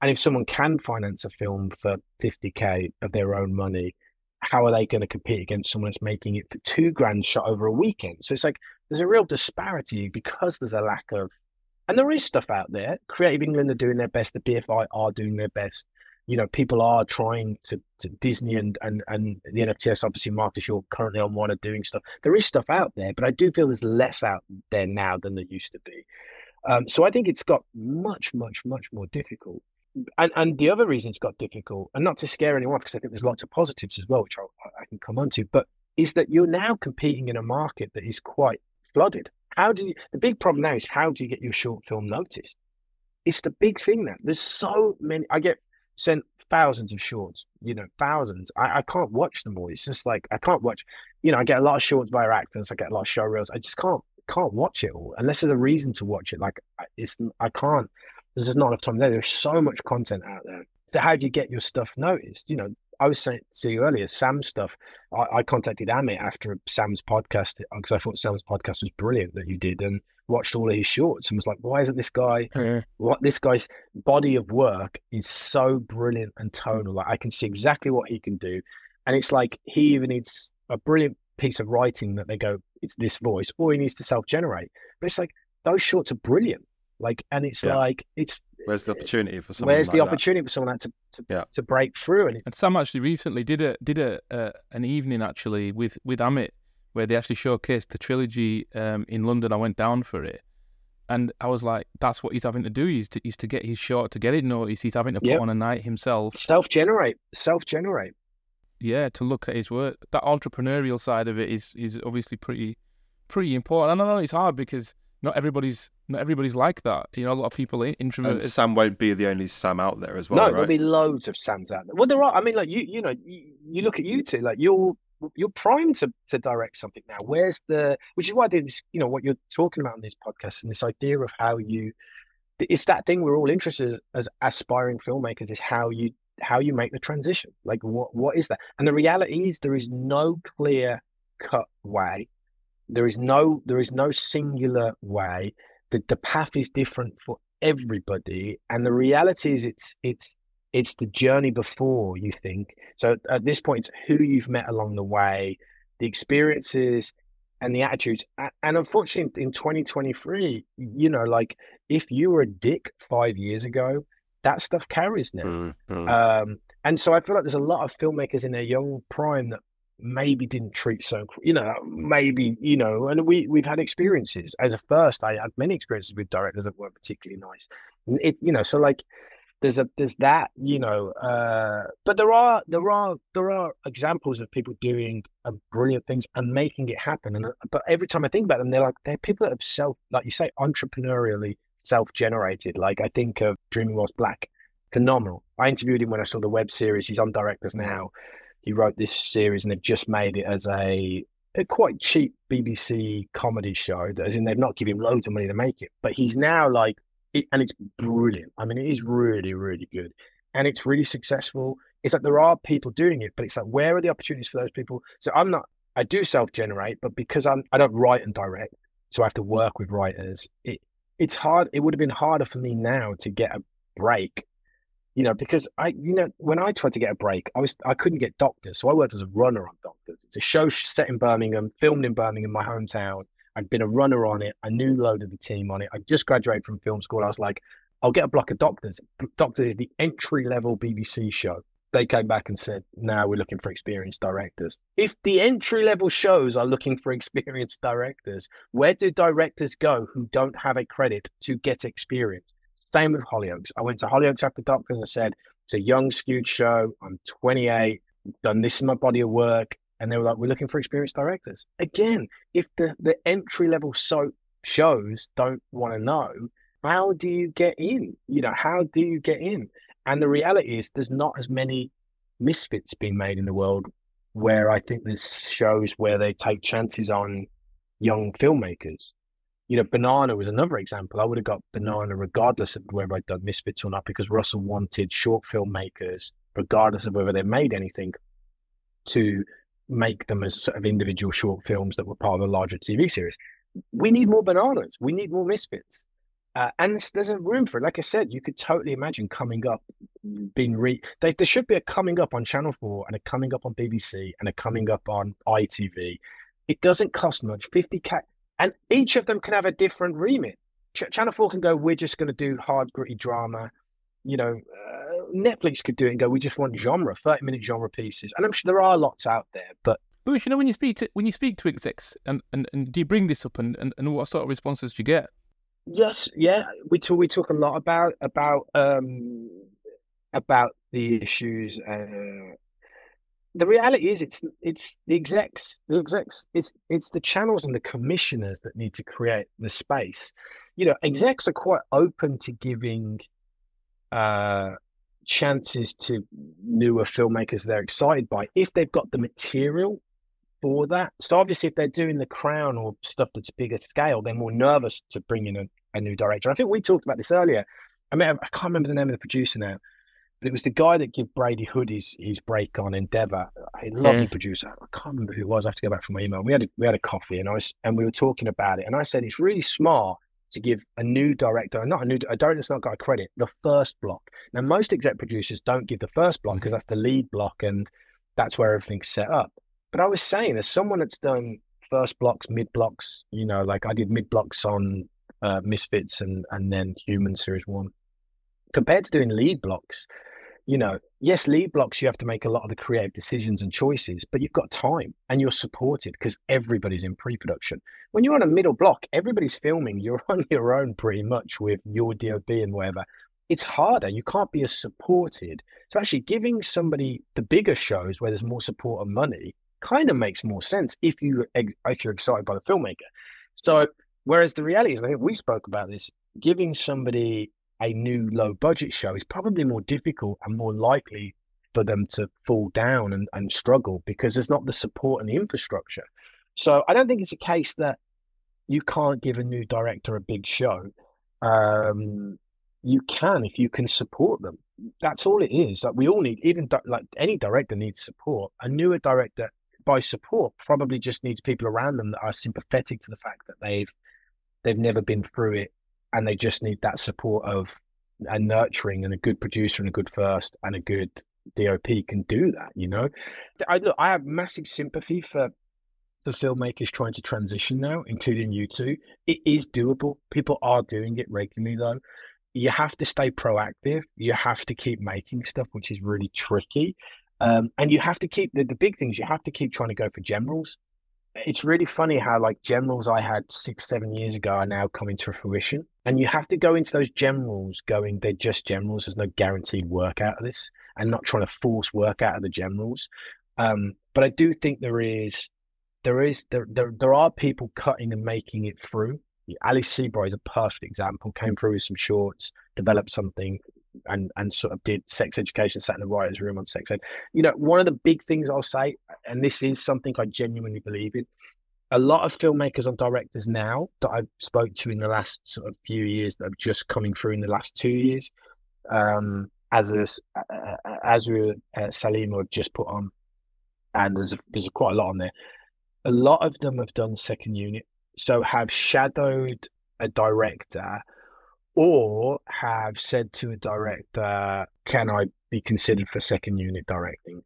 And if someone can finance a film for 50k of their own money, how are they going to compete against someone that's making it for two grand shot over a weekend? So, it's like there's a real disparity because there's a lack of, and there is stuff out there. Creative England are doing their best, the BFI are doing their best you know, people are trying to, to Disney and, and and the NFTS, obviously, Marcus, you're currently on one of doing stuff. There is stuff out there, but I do feel there's less out there now than there used to be. Um, so I think it's got much, much, much more difficult. And and the other reason it's got difficult, and not to scare anyone, because I think there's lots of positives as well, which I'll, I can come on to, but is that you're now competing in a market that is quite flooded. How do you, the big problem now is how do you get your short film noticed? It's the big thing now. There's so many. I get sent thousands of shorts, you know, thousands. I, I can't watch them all. It's just like I can't watch, you know, I get a lot of shorts by actors, I get a lot of show reels. I just can't can't watch it all unless there's a reason to watch it. Like it's I can't. There's just not enough time there. There's so much content out there. So how do you get your stuff noticed? You know, I was saying to you earlier, Sam's stuff. I, I contacted Amit after Sam's podcast because I thought Sam's podcast was brilliant that you did, and watched all of his shorts and was like, why isn't this guy? What this guy's body of work is so brilliant and tonal. Like I can see exactly what he can do, and it's like he even needs a brilliant piece of writing that they go, it's this voice, or he needs to self-generate. But it's like those shorts are brilliant. Like, and it's yeah. like it's where's the opportunity for someone? Where's like the opportunity that? for someone to to, yeah. to break through? And, and Sam actually recently did a did a uh, an evening actually with with Amit where they actually showcased the trilogy um, in London. I went down for it, and I was like, "That's what he's having to do. He's to, he's to get his short to get it noticed. He's having to put yep. on a night himself, self generate, self generate. Yeah, to look at his work. That entrepreneurial side of it is is obviously pretty pretty important. And I know it's hard because not everybody's not everybody's like that. You know, a lot of people introverted. And Sam won't be the only Sam out there as well. No, right? there'll be loads of Sams out there. Well, there are. I mean, like you, you know, you, you look at you two, like you're you're primed to to direct something now. Where's the which is why there's you know what you're talking about in this podcast and this idea of how you it's that thing we're all interested as aspiring filmmakers is how you how you make the transition. Like what what is that? And the reality is there is no clear cut way. There is no there is no singular way. That the path is different for everybody. And the reality is it's it's it's the journey before you think. So at this point, it's who you've met along the way, the experiences, and the attitudes. And unfortunately, in 2023, you know, like if you were a dick five years ago, that stuff carries now. Mm, mm. Um, and so I feel like there's a lot of filmmakers in their young prime that maybe didn't treat so, you know, maybe, you know, and we, we've had experiences. As a first, I had many experiences with directors that weren't particularly nice. It, you know, so like, there's a there's that you know uh but there are there are there are examples of people doing uh, brilliant things and making it happen. And uh, but every time i think about them they're like they're people that have self like you say entrepreneurially self-generated. Like i think of dreaming whilst black. Phenomenal. I interviewed him when i saw the web series. He's on directors now he wrote this series and they've just made it as a a quite cheap bbc comedy show that as in they've not given him loads of money to make it but he's now like it, and it's brilliant. I mean, it is really, really good, and it's really successful. It's like there are people doing it, but it's like where are the opportunities for those people? So I'm not. I do self-generate, but because I'm, I don't write and direct, so I have to work with writers. It it's hard. It would have been harder for me now to get a break, you know, because I, you know, when I tried to get a break, I was I couldn't get doctors, so I worked as a runner on doctors. It's a show set in Birmingham, filmed in Birmingham, my hometown I'd been a runner on it. I knew load of the team on it. I just graduated from film school. I was like, I'll get a block of doctors. Doctors is the entry level BBC show. They came back and said, now we're looking for experienced directors. If the entry level shows are looking for [laughs] experienced directors, where do directors go who don't have a credit to get experience? Same with Hollyoaks. I went to Hollyoaks after Doc because I said, it's a young, skewed show. I'm 28, done this in my body of work and they were like, "We're looking for experienced directors." Again, if the the entry level soap shows don't want to know, how do you get in? You know, how do you get in? And the reality is, there's not as many misfits being made in the world. Where I think there's shows where they take chances on young filmmakers. You know, Banana was another example. I would have got Banana regardless of whether I'd done Misfits or not, because Russell wanted short filmmakers, regardless of whether they made anything, to make them as sort of individual short films that were part of a larger TV series. We need more bananas. We need more misfits. Uh, and there's, a room for it. Like I said, you could totally imagine coming up, being re. They, there should be a coming up on Channel 4 and a coming up on BBC and a coming up on ITV. It doesn't cost much, 50k. And each of them can have a different remit. Ch- Channel 4 can go, we're just going to do hard, gritty drama. You know, uh, Netflix could do it and go, we just want genre, 30 minute genre pieces. And I'm sure there are lots out there, but Bush, you know, when you speak to when you speak to execs, and, and, and do you bring this up, and, and, and what sort of responses do you get? Yes, yeah, we talk we talk a lot about about um about the issues. Uh, the reality is, it's it's the execs, the execs, it's it's the channels and the commissioners that need to create the space. You know, execs are quite open to giving uh chances to newer filmmakers they're excited by if they've got the material for that. So obviously, if they're doing The Crown or stuff that's bigger scale, they're more nervous to bring in a, a new director. I think we talked about this earlier. I mean, I can't remember the name of the producer now, but it was the guy that gave Brady Hood his, his break on Endeavour. A lovely yeah. producer. I can't remember who it was. I have to go back from my email. We had a, we had a coffee and I was and we were talking about it. And I said it's really smart to give a new director, not a new a director that's not got credit, the first block. Now, most exec producers don't give the first block because that's the lead block and that's where everything's set up. But I was saying, as someone that's done first blocks, mid blocks, you know, like I did mid blocks on uh, Misfits and and then Human Series One, compared to doing lead blocks, you know, yes, lead blocks, you have to make a lot of the creative decisions and choices, but you've got time and you're supported because everybody's in pre production. When you're on a middle block, everybody's filming, you're [laughs] on your own pretty much with your DOP and whatever. It's harder. You can't be as supported. So, actually, giving somebody the bigger shows where there's more support and money kind of makes more sense if you if you're excited by the filmmaker. So, whereas the reality is, I think we spoke about this, giving somebody a new low budget show is probably more difficult and more likely for them to fall down and, and struggle because there's not the support and the infrastructure. So I don't think it's a case that you can't give a new director a big show. Um, you can if you can support them. That's all it is. Like we all need, even di- like any director needs support. A newer director, by support, probably just needs people around them that are sympathetic to the fact that they've they've never been through it and they just need that support of a nurturing and a good producer and a good first and a good DOP can do that. You know, I look, I have massive sympathy for the filmmakers trying to transition now, including you two. It is doable. People are doing it regularly though. you have to stay proactive. You have to keep making stuff, which is really tricky. Um, and you have to keep the, the big things. You have to keep trying to go for generals. It's really funny how like generals I had six, seven years ago are now coming to fruition. And you have to go into those generals going, they're just generals. There's no guaranteed work out of this, and not trying to force work out of the generals. Um, but I do think there is, there is, there, there, there are people cutting and making it through. Ali Seabright is a perfect example. Came through with some shorts, developed something, and and sort of did sex education, sat in the writers' room on sex ed. You know, one of the big things I'll say, and this is something I genuinely believe in. A lot of filmmakers and directors now that I've spoke to in the last sort of few years that have just coming through in the last two years, um, as a, as uh, Salim have just put on, and there's a, there's a quite a lot on there. A lot of them have done second unit, so have shadowed a director or have said to a director, "Can I be considered for second unit directing?"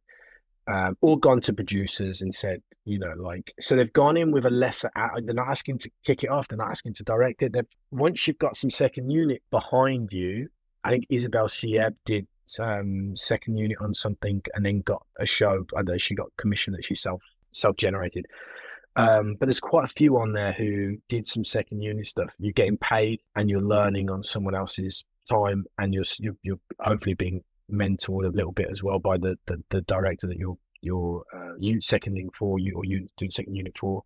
Um, or gone to producers and said, you know, like so they've gone in with a lesser. They're not asking to kick it off. They're not asking to direct it. They're, once you've got some second unit behind you, I think Isabel Sieb did um, second unit on something and then got a show. I know she got commission that she self self generated. Um, but there's quite a few on there who did some second unit stuff. You're getting paid and you're learning on someone else's time, and you're you're, you're hopefully being mentored a little bit as well by the the, the director that you're you're uh, you seconding for you or you doing second unit for.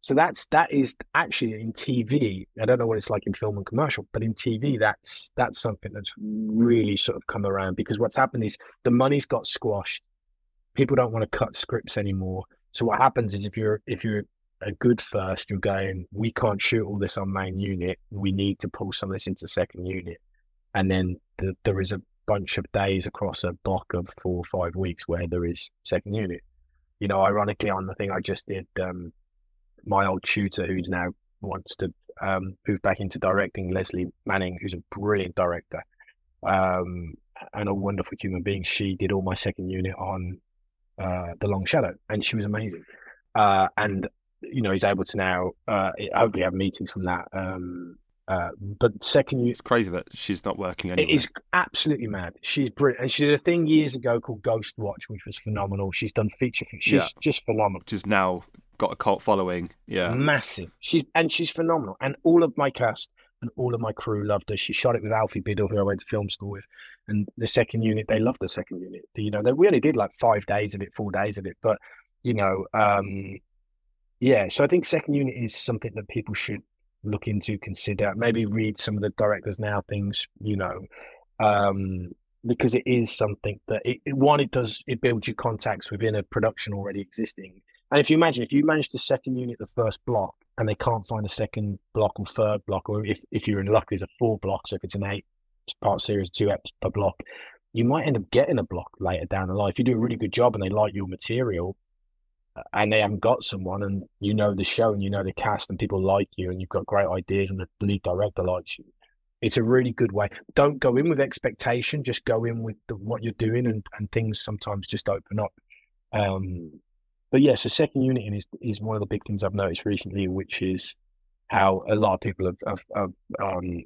So that's that is actually in TV. I don't know what it's like in film and commercial, but in TV, that's that's something that's really sort of come around because what's happened is the money's got squashed. People don't want to cut scripts anymore so what happens is if you're if you're a good first, you're going, we can't shoot all this on main unit. We need to pull some of this into second unit. And then the, there is a bunch of days across a block of four or five weeks where there is second unit. You know, ironically, on the thing I just did, um, my old tutor, who's now wants to um, move back into directing, Lesley Manning, who's a brilliant director um, and a wonderful human being, she did all my second unit on uh, the Long Shadow, and she was amazing. Uh, and you know, he's able to now uh, hopefully have meetings from that. Um, uh, but second, year, it's crazy that she's not working anymore. It is absolutely mad. She's brilliant, and she did a thing years ago called Ghostwatch, which was phenomenal. She's done feature. Things she's yeah. just phenomenal. She's now got a cult following. Yeah, massive. She's and she's phenomenal. And all of my cast and all of my crew loved her. She shot it with Alfie Biddle, who I went to film school with, and the second unit. They loved the second unit. You know, they, we only did like five days of it, four days of it, but you know, um, yeah. So I think second unit is something that people should look into, consider, maybe read some of the directors now things. You know, um, because it is something that it, it one it does it builds your contacts within a production already existing. And if you imagine if you manage the second unit the first block and they can't find a second block or third block, or if, if you're in luck, there's a four block. So if it's an eight part series, two eps per block, you might end up getting a block later down the line. If you do a really good job and they like your material uh, and they haven't got someone and you know the show and you know the cast and people like you and you've got great ideas and the lead director likes you, it's a really good way. Don't go in with expectation, just go in with the, what you're doing and, and things sometimes just open up. Um, but yes, yeah, so second unit is is one of the big things I've noticed recently, which is how a lot of people have, have, have um,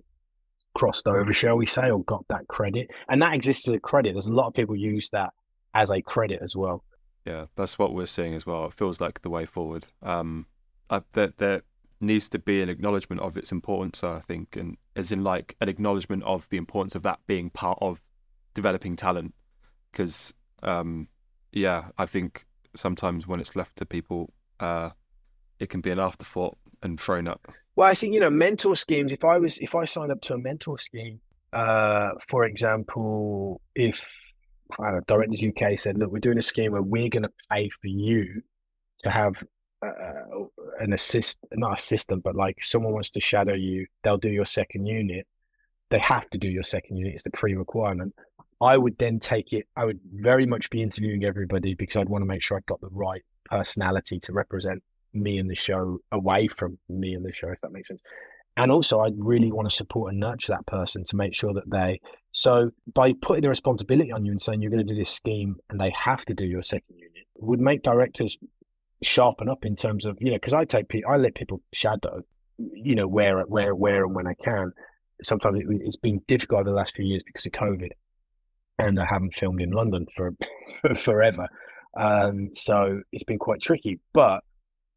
crossed over, shall we say, or got that credit, and that exists as a credit. There's a lot of people use that as a credit as well. Yeah, that's what we're seeing as well. It feels like the way forward. Um, I, there, there needs to be an acknowledgement of its importance, I think, and as in like an acknowledgement of the importance of that being part of developing talent. Because, um, yeah, I think sometimes when it's left to people, uh, it can be an afterthought and thrown up. Well, I think you know mentor schemes. If I was if I signed up to a mentor scheme, uh, for example, if uh, Directors UK said, "Look, we're doing a scheme where we're going to pay for you to have uh, an assist, not assistant, but like someone wants to shadow you, they'll do your second unit. They have to do your second unit; it's the pre-requirement. I would then take it. I would very much be interviewing everybody because I'd want to make sure I got the right personality to represent me and the show away from me and the show, if that makes sense. And also, I'd really want to support and nurture that person to make sure that they. So, by putting the responsibility on you and saying you're going to do this scheme and they have to do your second unit, would make directors sharpen up in terms of you know because I take I let people shadow, you know where where where and when I can, sometimes it, it's been difficult over the last few years because of COVID, and I haven't filmed in London for [laughs] forever. Um, so it's been quite tricky. But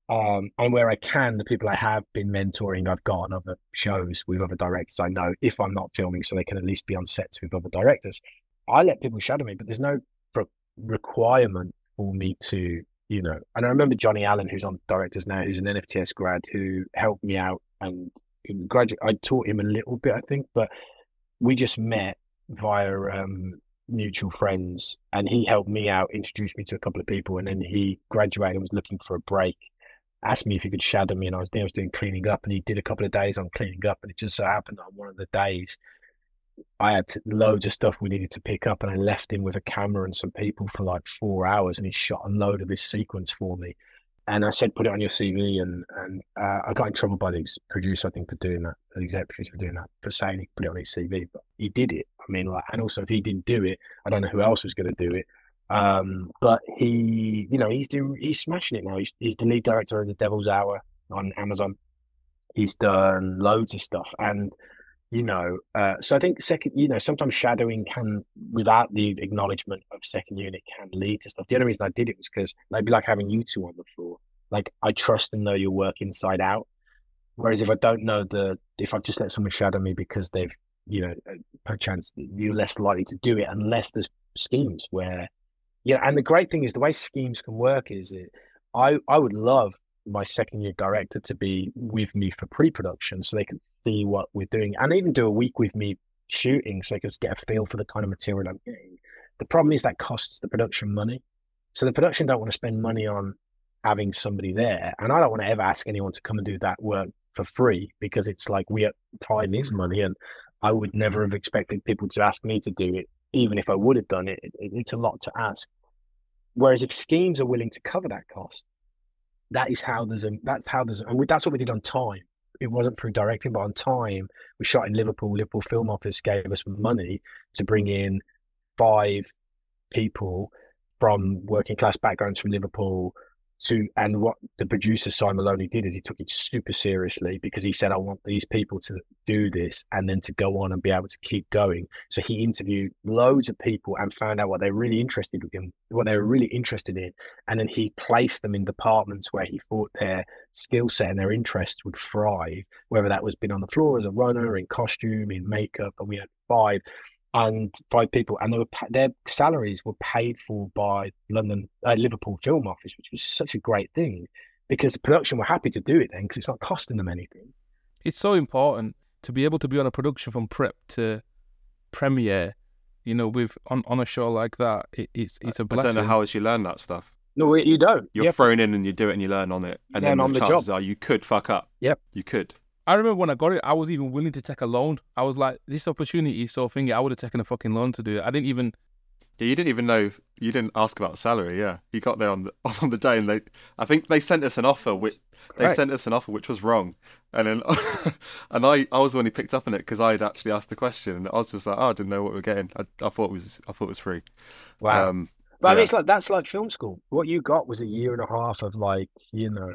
um, and where I can, the people I have been mentoring, I've got on other shows with other directors I know if I'm not filming, so they can at least be on sets with other directors. I let people shadow me, but there's no pro- requirement for me to, you know. And I remember Johnny Allan, who's on directors now, who's an NFTS grad, who helped me out and graduate. I taught him a little bit, I think, but we just met via um, mutual friends, and he helped me out, introduced me to a couple of people, and then he graduated and was looking for a break asked me if he could shadow me, and I was, I was doing cleaning up, and he did a couple of days on cleaning up, and it just so happened on one of the days I had loads of stuff we needed to pick up, and I left him with a camera and some people for like four hours, and he shot a load of this sequence for me. And I said, put it on your CV, and and uh, I got in trouble by the producer, I think, for doing that, the executive for doing that, for saying he put it on his CV, but he did it. I mean, like, and also if he didn't do it, I don't know who else was going to do it. Um, but he, you know, he's doing, he's smashing it now. He's, he's the lead director of The Devil's Hour on Amazon. He's done loads of stuff, and you know, uh, so I think second, you know, sometimes shadowing can, without the acknowledgement of second unit, can lead to stuff. The only reason I did it was because maybe like having you two on the floor. Like I trust and know your work inside out. Whereas if I don't know the, if I've just let someone shadow me because they've, you know, uh, perchance you're less likely to do it unless there's schemes where yeah, and the great thing is the way schemes can work is it. I I would love my second year director to be with me for pre-production so they can see what we're doing and even do a week with me shooting so they can get a feel for the kind of material I'm getting. The problem is that costs the production money. So the production don't want to spend money on having somebody there. And I don't want to ever ask anyone to come and do that work for free because it's like we are time is money and I would never have expected people to ask me to do it even if I would have done it, it, it's a lot to ask. Whereas if schemes are willing to cover that cost, that is how there's a that's how there's and that's what we did on time. It wasn't through directing, but on time we shot in Liverpool. Liverpool Film Office gave us money to bring in five people from working class backgrounds from Liverpool to and what the producer Simon Maloney did is he took it super seriously because he said I want these people to do this and then to go on and be able to keep going. So he interviewed loads of people and found out what they're really interested in, what they were really interested in, and then he placed them in departments where he thought their skill set and their interests would thrive, whether that was been on the floor as a runner, in costume, in makeup, and we had five and five people, and they were their salaries were paid for by London uh, Liverpool Film Office, which was such a great thing because the production were happy to do it then because it's not costing them anything. It's so important to be able to be on a production from prep to premiere. You know, with on, on a show like that, it, it's it's a blessing. I don't know how else you learn that stuff. No, you don't. You're yep. thrown in and you do it and you learn on it, and then the, the chances job. are you could fuck up. Yep, you could. I remember when I got it, I was even willing to take a loan. I was like, this opportunity so thingy, I would have taken a fucking loan to do it. I didn't even. Yeah, you didn't even know. You didn't ask about salary. Yeah, you got there on the [laughs] on the day, and they. I think they sent us an offer. Which they sent us an offer which was wrong, and then [laughs] and I I was the one who picked up on it because I had actually asked the question, and I was just like, oh, I didn't know what we are getting. I, I thought it was I thought it was free. Wow. Um, but yeah. I mean, it's like that's like film school. What you got was a year and a half of like you know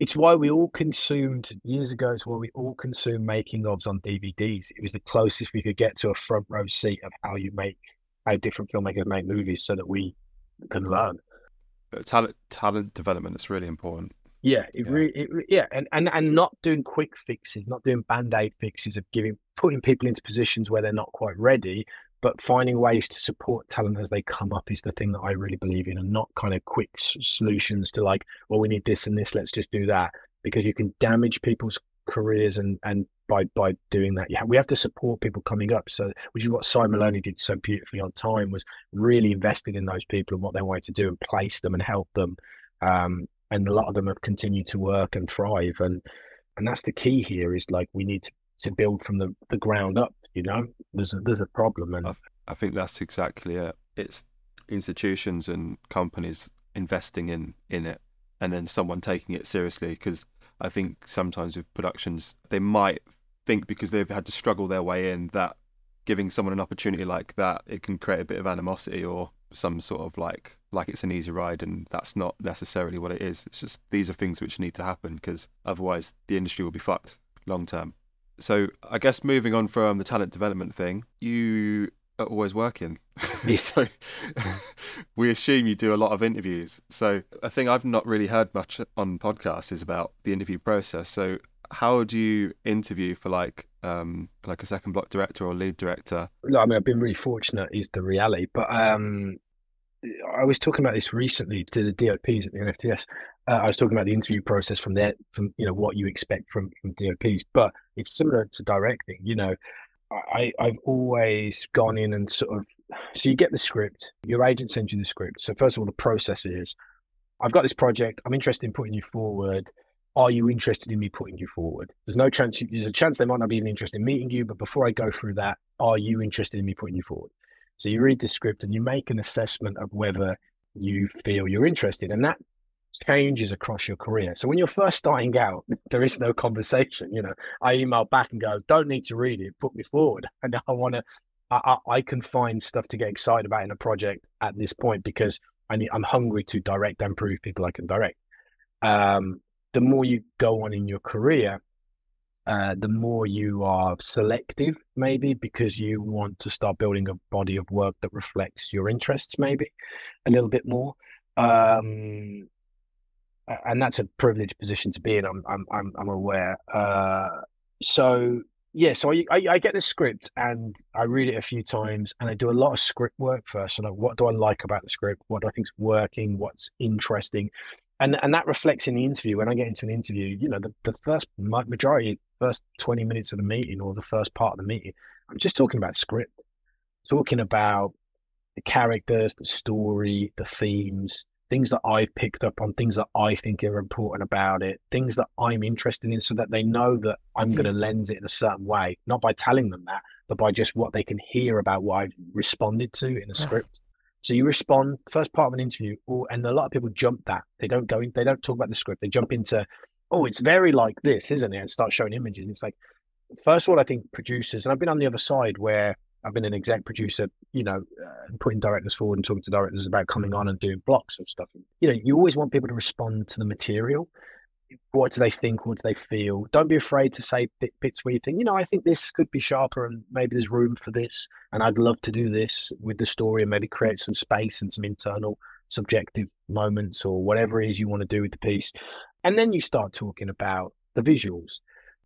it's why we all consumed years ago. It's why we all consumed making ofs on DVDs. It was the closest we could get to a front row seat of how you make how different filmmakers make movies, so that we can learn. talent talent development is really important. Yeah, it yeah. really, it, yeah, and, and and not doing quick fixes, not doing band aid fixes of giving putting people into positions where they're not quite ready, but finding ways to support talent as they come up is the thing that I really believe in, and not kind of quick solutions to like, well, we need this and this, let's just do that, because you can damage people's careers and and by by doing that, yeah, we have to support people coming up. So, which is what Simon Maloney did so beautifully on time, was really invested in those people and what they wanted to do and place them and help them. Um, and a lot of them have continued to work and thrive, and and that's the key here is like we need to, to build from the the ground up you know, there's a, there's a problem, and I, I think that's exactly it. It's institutions and companies investing in in it, and then someone taking it seriously. Because I think sometimes with productions, they might think because they've had to struggle their way in that giving someone an opportunity like that, it can create a bit of animosity or some sort of like like it's an easy ride and that's not necessarily what it is it's just these are things which need to happen because otherwise the industry will be fucked long term So I guess moving on from the talent development thing, you are always working. [laughs] so we assume you do a lot of interviews. So a thing I've not really heard much on podcasts is about the interview process. So how do you interview for like um like a second block director or lead director? No, I mean I've been really fortunate is the reality, but um I was talking about this recently to the DOPs at the NFTS. Uh, I was talking about the interview process from there, from you know what you expect from from DOPs, but it's similar to directing. You know, I I've always gone in and sort of so you get the script, your agent sends you the script. So first of all, the process is, I've got this project, I'm interested in putting you forward. Are you interested in me putting you forward? There's no chance. There's a chance they might not be even interested in meeting you, but before I go through that, are you interested in me putting you forward? So you read the script and you make an assessment of whether you feel you're interested, and that changes across your career. So when you're first starting out, there is no conversation. You know, I email back and go, "Don't need to read it. Put me forward." [laughs] And I want to. I, I, can find stuff to get excited about in a project at this point because I need, I'm hungry to direct and prove people I can direct. Um, the more you go on in your career, uh, the more you are selective, maybe because you want to start building a body of work that reflects your interests, maybe a little bit more. Um, and that's a privileged position to be in. I'm I'm I'm, I'm aware. Uh, so yeah, so I, I, I get the script and I read it a few times, and I do a lot of script work first. So like, what do I like about the script? What do I think's working? What's interesting? and and that reflects in the interview when i get into an interview you know the, the first majority first 20 minutes of the meeting or the first part of the meeting i'm just talking about script talking about the characters the story the themes things that i've picked up on things that i think are important about it things that i'm interested in so that they know that i'm going to mm-hmm. lens it in a certain way not by telling them that but by just what they can hear about what i've responded to in a script so you respond first part of an interview, or, and a lot of people jump that. They don't go in, they don't talk about the script. They jump into, oh, it's very like this, isn't it? And start showing images. It's like, first of all, I think producers, and I've been on the other side where I've been an exec producer, you know, uh, putting directors forward and talking to directors about coming on and doing blocks of stuff. You know, you always want people to respond to the material what do they think? What do they feel? Don't be afraid to say bits where you think, you know, I think this could be sharper and maybe there's room for this. And I'd love to do this with the story and maybe create some space and some internal subjective moments or whatever it is you want to do with the piece. And then you start talking about the visuals,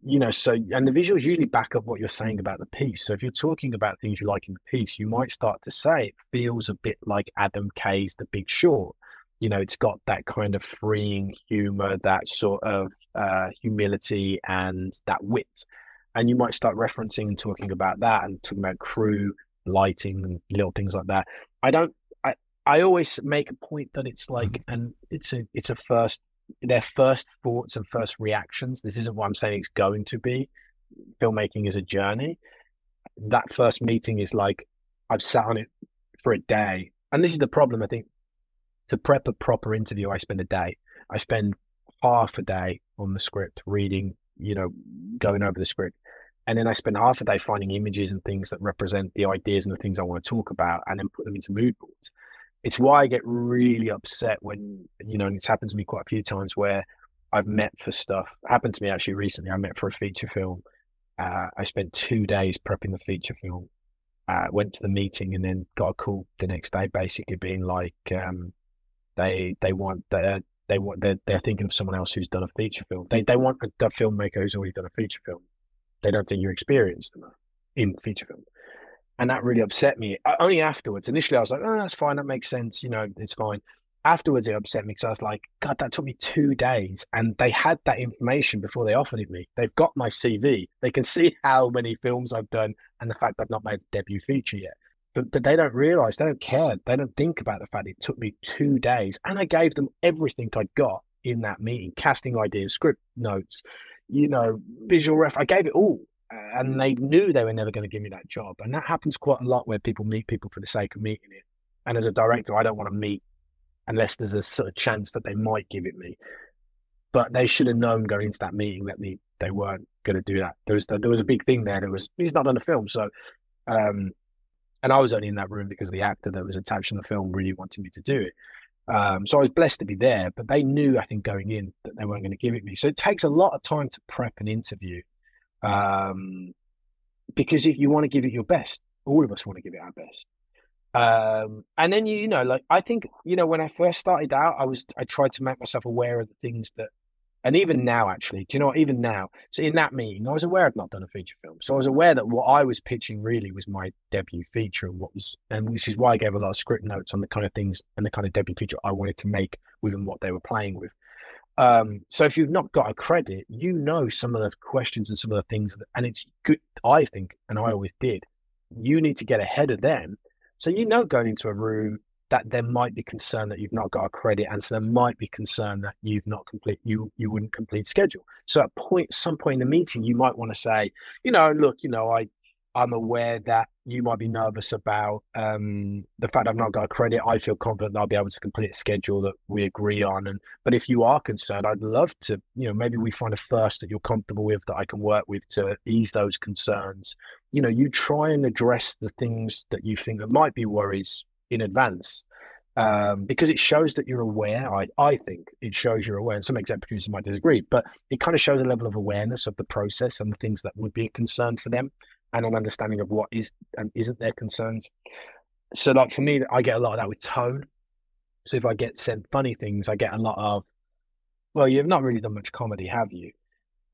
you know, so, and the visuals usually back up what you're saying about the piece. So if you're talking about things you like in the piece, you might start to say it feels a bit like Adam McKay's The Big Short you know, it's got that kind of freeing humor, that sort of uh, humility, and that wit. And you might start referencing and talking about that, and talking about crew, lighting, and little things like that. I don't. I I always make a point that it's like, mm-hmm. and it's a it's a first their first thoughts and first reactions. This isn't what I'm saying it's going to be. Filmmaking is a journey. That first meeting is like I've sat on it for a day. And this is the problem I think to prep a proper interview, I spend a day. I spend half a day on the script, reading, you know, going over the script. And then I spend half a day finding images and things that represent the ideas and the things I want to talk about and then put them into mood boards. It's why I get really upset when, you know, and it's happened to me quite a few times where I've met for stuff. It happened to me actually recently. I met for a feature film. Uh, I spent two days prepping the feature film. Uh, went to the meeting and then got a call the next day, basically being like, um, they they want they they want they're, they're thinking of someone else who's done a feature film. They they want a, a filmmaker who's already done a feature film. They don't think you're experienced enough in feature film, and that really upset me. Only afterwards. Initially, I was like, "Oh, that's fine. That makes sense. You know, it's fine." Afterwards, it upset me because I was like, "God, that took me two days," and they had that information before they offered it me. They've got my CV. They can [laughs] see how many films I've done and the fact I've not made a debut feature yet but, but they don't realize, they don't care. They don't think about the fact it took me two days and I gave them everything I'd got in that meeting casting ideas, script notes, you know, visual ref. I gave it all. And they knew they were never going to give me that job. And that happens quite a lot where people meet people for the sake of meeting it. And as a director, I don't want to meet unless there's a sort of chance that they might give it me. But they should have known going into that meeting that me they weren't going to do that. There was there was a big thing there. There was he's not on the film, so um, and I was only in that room because the actor that was attached to the film really wanted me to do it. Um, so I was blessed to be there, but they knew, I think, going in that they weren't going to give it me. So it takes a lot of time to prep an interview. Um, because if you want to give it your best, all of us want to give it our best. Um, and then you, you know, like I think, you know, when I first started out, I was I tried to make myself aware of the things that and even now, actually, do you know what? Even now, so in that meeting, I was aware I'd not done a feature film. So I was aware that what I was pitching really was my debut feature, and what was, and which is why I gave a lot of script notes on the kind of things and the kind of debut feature I wanted to make within what they were playing with. Um, so if you've not got a credit, you know some of the questions and some of the things, that, and it's good. I think, and I always did. You need to get ahead of them, so you know going into a room that there might be concern that you've not got a credit, and so there might be concern that you've not complete you you wouldn't complete schedule. So at point some point in the meeting, you might want to say, you know, look, you know, I I'm aware that you might be nervous about um, the fact I've not got a credit. I feel confident that I'll be able to complete a schedule that we agree on. And but if you are concerned, I'd love to, you know, maybe we find a first that you're comfortable with that I can work with to ease those concerns. You know, you try and address the things that you think that might be worries in advance um, because it shows that you're aware. I, I think it shows you're aware, and some exec producers might disagree, but it kind of shows a level of awareness of the process and the things that would be a concern for them, and an understanding of what is and isn't their concerns. So, like for me, I get a lot of that with tone. So if I get sent funny things, I get a lot of, well, you've not really done much comedy, have you?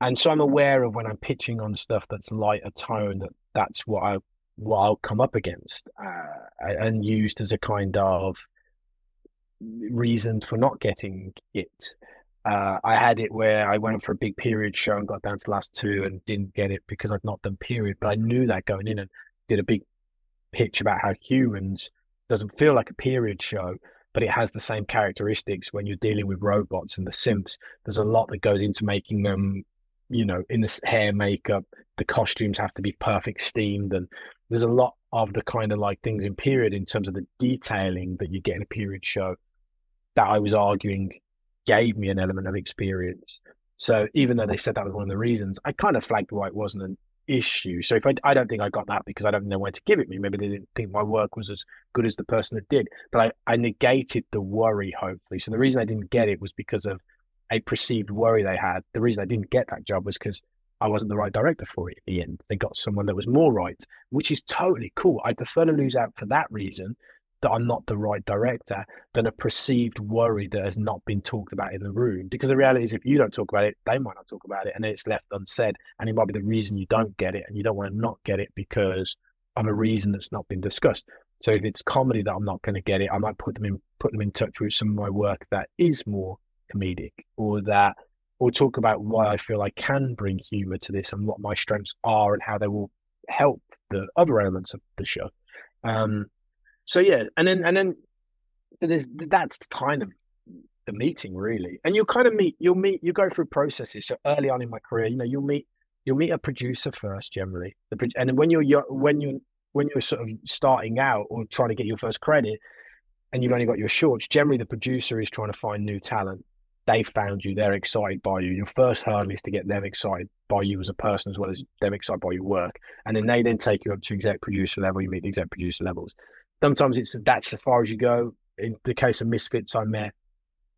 And so I'm aware of when I'm pitching on stuff that's lighter tone that that's what I what I'll come up against uh, and used as a kind of reason for not getting it. Uh, I had it where I went for a big period show and got down to last two and didn't get it because I'd not done period. But I knew that going in and did a big pitch about how humans doesn't feel like a period show, but it has the same characteristics when you're dealing with robots and the synths. There's a lot that goes into making them, you know, in the hair makeup, the costumes have to be perfect steamed and there's a lot of the kind of like things in period in terms of the detailing that you get in a period show that I was arguing gave me an element of experience. So even though they said that was one of the reasons, I kind of flagged why it wasn't an issue. So if I, I don't think I got that because I don't know where to give it me. Maybe they didn't think my work was as good as the person that did. But I, I negated the worry, hopefully. So the reason I didn't get it was because of a perceived worry they had. The reason I didn't get that job was because I wasn't the right director for it at the end. They got someone that was more right, which is totally cool. I'd prefer to lose out for that reason that I'm not the right director than a perceived worry that has not been talked about in the room. Because the reality is, if you don't talk about it, they might not talk about it, and it's left unsaid. And it might be the reason you don't get it, and you don't want to not get it because of a reason that's not been discussed. So if it's comedy that I'm not going to get it, I might put them in put them in touch with some of my work that is more comedic, or that or talk about why I feel I can bring humor to this and what my strengths are and how they will help the other elements of the show. Um, so yeah, and then and then that's kind of the meeting really, and you'll kind of meet you'll meet you go through processes. So early on in my career, you know, you'll meet you'll meet a producer first generally, the, and when you're when you when you're sort of starting out or trying to get your first credit, and you've only got your shorts, generally the producer is trying to find new talent they found you, they're excited by you. Your first hurdle is to get them excited by you as a person as well as them excited by your work. And then they then take you up to exec producer level, you meet the exec producer levels. Sometimes it's that's as far as you go. In the case of Misfits, I met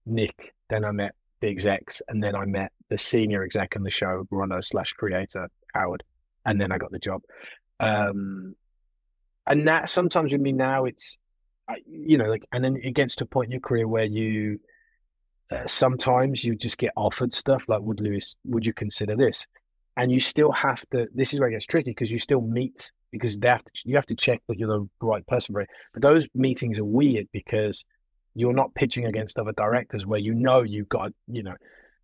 Nick, then I met the execs, and then I met the senior exec in the show, runner slash creator, Howard, and then I got the job. Um, and that sometimes with me now, it's, you know, like, and then it gets to a point in your career where you, uh, sometimes you just get offered stuff like, would Lewis, would you consider this? And you still have to, this is where it gets tricky because you still meet because they have to, you have to check that you're the right person for it. But those meetings are weird because you're not pitching against other directors where you know you've got, you know.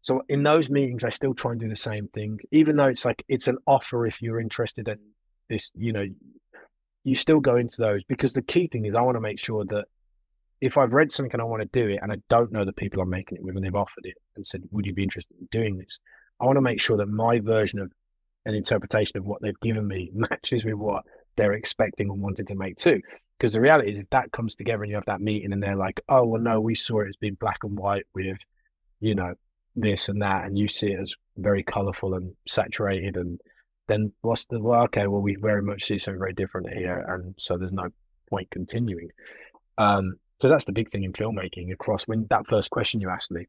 So in those meetings, I still try and do the same thing, even though it's like it's an offer if you're interested in this, you know, you still go into those because the key thing is I want to make sure that if I've read something and I want to do it and I don't know the people I'm making it with and they've offered it and said, Would you be interested in doing this? I want to make sure that my version of an interpretation of what they've given me matches with what they're expecting and wanting to make too. Because the reality is if that comes together and you have that meeting and they're like, Oh well no, we saw it as being black and white with, you know, this and that and you see it as very colourful and saturated and then what's the well, okay, well we very much see something very different here and so there's no point continuing. Um, because that's the big thing in filmmaking across when that first question you asked me,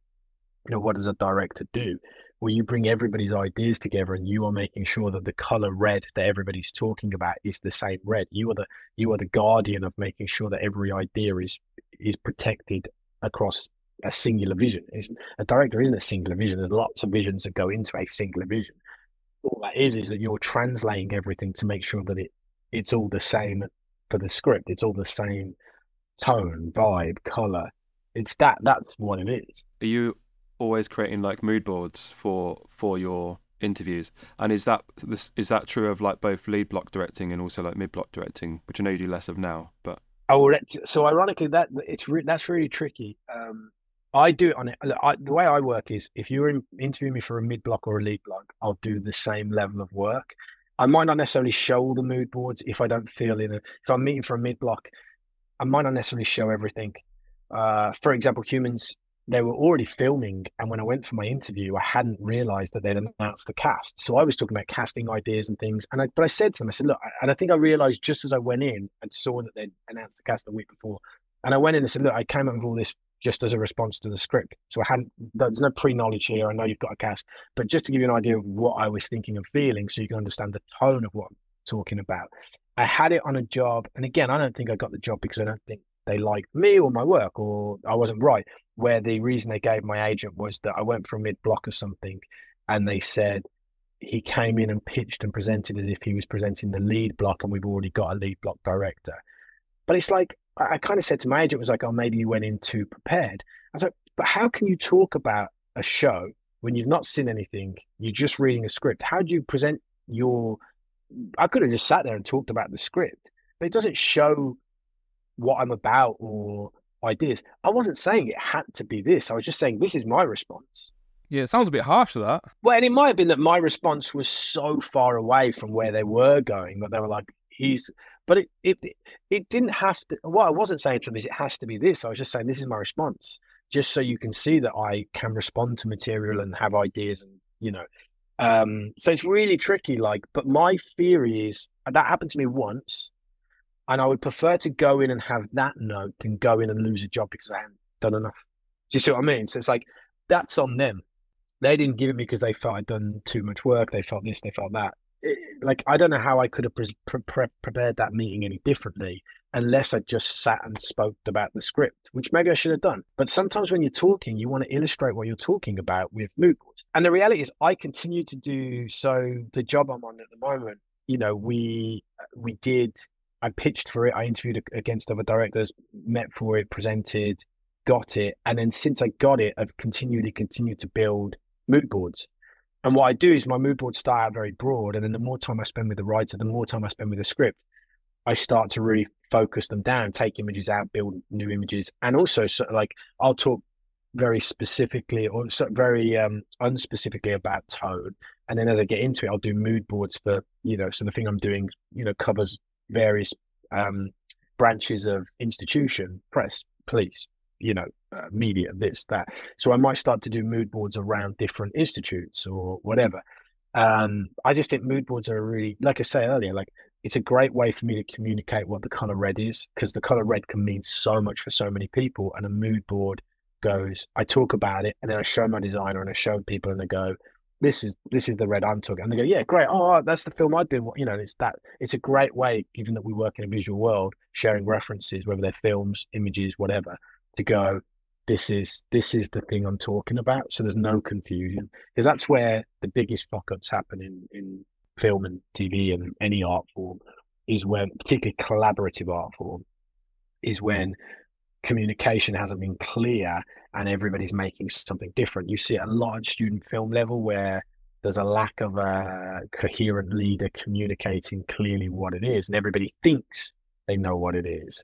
you know, what does a director do? Where you bring everybody's ideas together and you are making sure that the color red that everybody's talking about is the same red. You are the you are the guardian of making sure that every idea is is protected across a singular vision. It's, a director isn't a singular vision. There's lots of visions that go into a singular vision. All that is is that you're translating everything to make sure that it it's all the same for the script. It's all the same tone, vibe, color. It's that. That's what it is. Are you always creating like mood boards for for your interviews? And is that this is that true of like both lead block directing and also like mid block directing, which I know you do less of now, but Oh, so ironically, that it's re- that's really tricky. Um, I do it on it. I, the way I work is if you're in, interviewing me for a mid block or a lead block, I'll do the same level of work. I might not necessarily show the mood boards if I don't feel in a. If I'm meeting for a mid block, I might not necessarily show everything. Uh, for example, humans they were already filming, and when I went for my interview, I hadn't realised that they'd announced the cast. So I was talking about casting ideas and things, and I but I said to them, I said, look, and I think I realised just as I went in and saw that they'd announced the cast the week before, and I went in and said, look, I came up with all this just as a response to the script. So I hadn't, there's no pre knowledge here. I know you've got a cast, but just to give you an idea of what I was thinking and feeling so you can understand the tone of what I'm talking about. I had it on a job. And again, I don't think I got the job because I don't think they liked me or my work or I wasn't right. Where the reason they gave my agent was that I went for a mid block or something and they said, he came in and pitched and presented as if he was presenting the lead block and we've already got a lead block director. But it's like I, I kind of said to my agent, was like, oh, maybe you went in too prepared. I was like, but how can you talk about a show when you've not seen anything? You're just reading a script. How do you present your? I could have just sat there and talked about the script, but it doesn't show what I'm about or ideas. I wasn't saying it had to be this. I was just saying this is my response. Yeah, it sounds a bit harsh to that. Well, and it might have been that my response was so far away from where they were going that they were like, he's but it, it it didn't have to. What I wasn't saying to them is it has to be this. I was just saying this is my response, just so you can see that I can respond to material and have ideas, and you know. Um, so it's really tricky. Like, but my theory is that happened to me once, and I would prefer to go in and have that note than go in and lose a job because I hadn't done enough. Do you see what I mean? So it's like that's on them. They didn't give it me because they felt I'd done too much work. They felt this, they felt that eh, like I don't know how I could have pre- pre- prepared that meeting any differently unless I just sat and spoke about the script, which maybe I should have done. But sometimes when you're talking, you want to illustrate what you're talking about with mood boards. And the reality is, I continue to do so. The job I'm on at the moment, you know, we we did. I pitched for it. I interviewed against other directors, met for it, presented, got it, and then since I got it, I've continually continued to build mood boards. And what I do is my mood boards start out very broad, and then the more time I spend with the writer, the more time I spend with the script, I start to really focus them down, take images out, build new images, and also so, like I'll talk very specifically or so very um, unspecifically about tone, and then as I get into it, I'll do mood boards for you know. So the thing I'm doing, you know, covers various um, branches of institution, press, police, you know, uh, media, this, that. So I might start to do mood boards around different institutes or whatever. Um, I just think mood boards are really, like I say earlier, like it's a great way for me to communicate what the color red is because the color red can mean so much for so many people. And a mood board goes, I talk about it and then I show my designer and I show people and they go, this is this is the red I'm talking. And they go, yeah, great. Oh, that's the film I did. You know, it's that. It's a great way, given that we work in a visual world, sharing references, whether they're films, images, whatever, to go this is this is the thing i'm talking about so there's no confusion because that's where the biggest fuck ups happen in in film and tv and any art form is when particularly collaborative art form is when communication hasn't been clear and everybody's making something different you see at a large student film level where there's a lack of a coherent leader communicating clearly what it is and everybody thinks they know what it is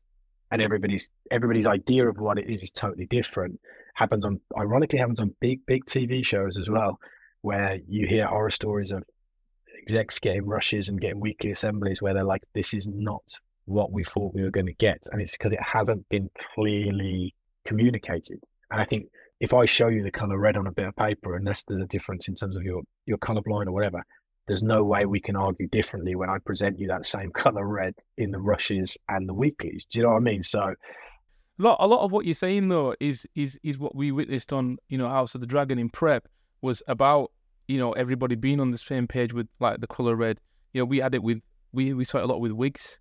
and everybody's everybody's idea of what it is is totally different. Happens on ironically happens on big big TV shows as well, where you hear horror stories of execs getting rushes and getting weekly assemblies where they're like, "This is not what we thought we were going to get," and it's because it hasn't been clearly communicated. And I think if I show you the color red on a bit of paper, unless there's a difference in terms of your your colorblind or whatever, there's no way we can argue differently when I present you that same [laughs] color red in the rushes and the weeklies. Do you know what I mean? So a lot, a lot of what you're saying though is is is what we witnessed on you know House of the Dragon in prep was about you know everybody being on the same page with like the color red. You know, we had it with we we saw it a lot with wigs,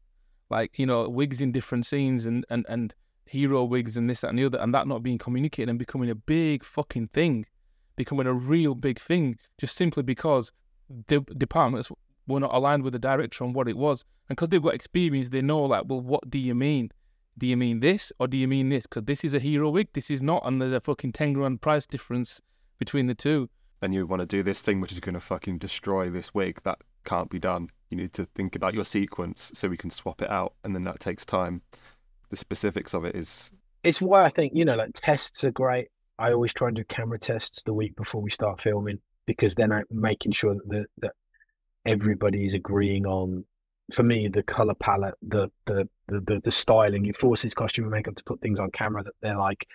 like you know wigs in different scenes and and and hero wigs and this that and the other, and that not being communicated and becoming a big fucking thing, becoming a real big thing, just simply because the departments were not aligned with the director on what it was, and because they've got experience, they know like, well, what do you mean? Do you mean this or do you mean this? Because this is a hero wig, this is not, and there's a fucking ten grand price difference between the two. And you want to do this thing which is going to fucking destroy this wig. That can't be done. You need to think about your sequence so we can swap it out, and then that takes time. The specifics of it is. It's why I think you know, like tests are great. I always try and do camera tests the week before we start filming because then I'm making sure that the, that everybody's agreeing on for me the color palette the, the the the, the styling it forces costume and makeup to put things on camera that they're like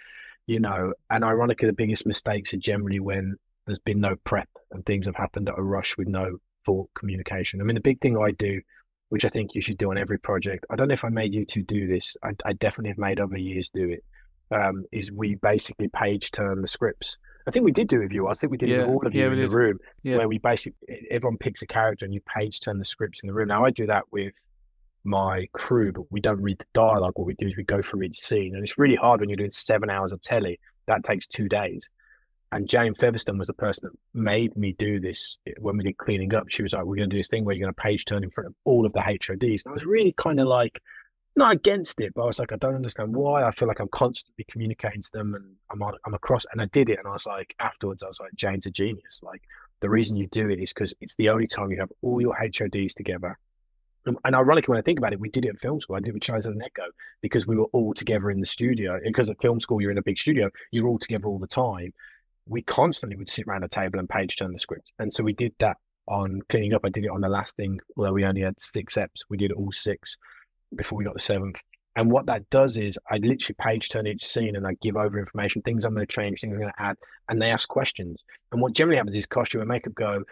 you know and ironically the biggest mistakes are generally when there's been no prep and things have happened at a rush with no full communication i mean the big thing i do which i think you should do on every project i don't know if i made you two do this i, I definitely have made other years do it. Um, is we basically page turn the scripts I think we did do it with you. I think we did Yeah, with all of you yeah, in the room Yeah. where we basically everyone picks a character and you page turn the scripts in the room. Now I do that with my crew, but we don't read the dialogue. What we do is we go through each scene, and it's really hard when you're doing seven hours of telly. That takes two days. And Jane Featherstone was the person that made me do this when we did cleaning up. She was like, "We're going to do this thing where you're going to page turn in front of all of the HODs." And I was really kind of like, not against it, but I was like, I don't understand why. I feel like I'm constantly communicating to them, and I'm on, I'm across. And I did it, and I was like, afterwards, I was like, Jane's a genius. Like the reason you do it is because it's the only time you have all your HODs together. And, ironically, when I think about it, we did it at film school. I did it with Charles as an Echo because we were all together in the studio. Because at film school, you're in a big studio, you're all together all the time. We constantly would sit around a table and page turn the script. And so we did that on cleaning up. I did it on the last thing, although we only had six eps. We did all six before we got the seventh. And what that does is I literally page turn each scene and I give over information, things I'm going to change, things I'm going to add, and they ask questions. And what generally happens is costume and makeup go,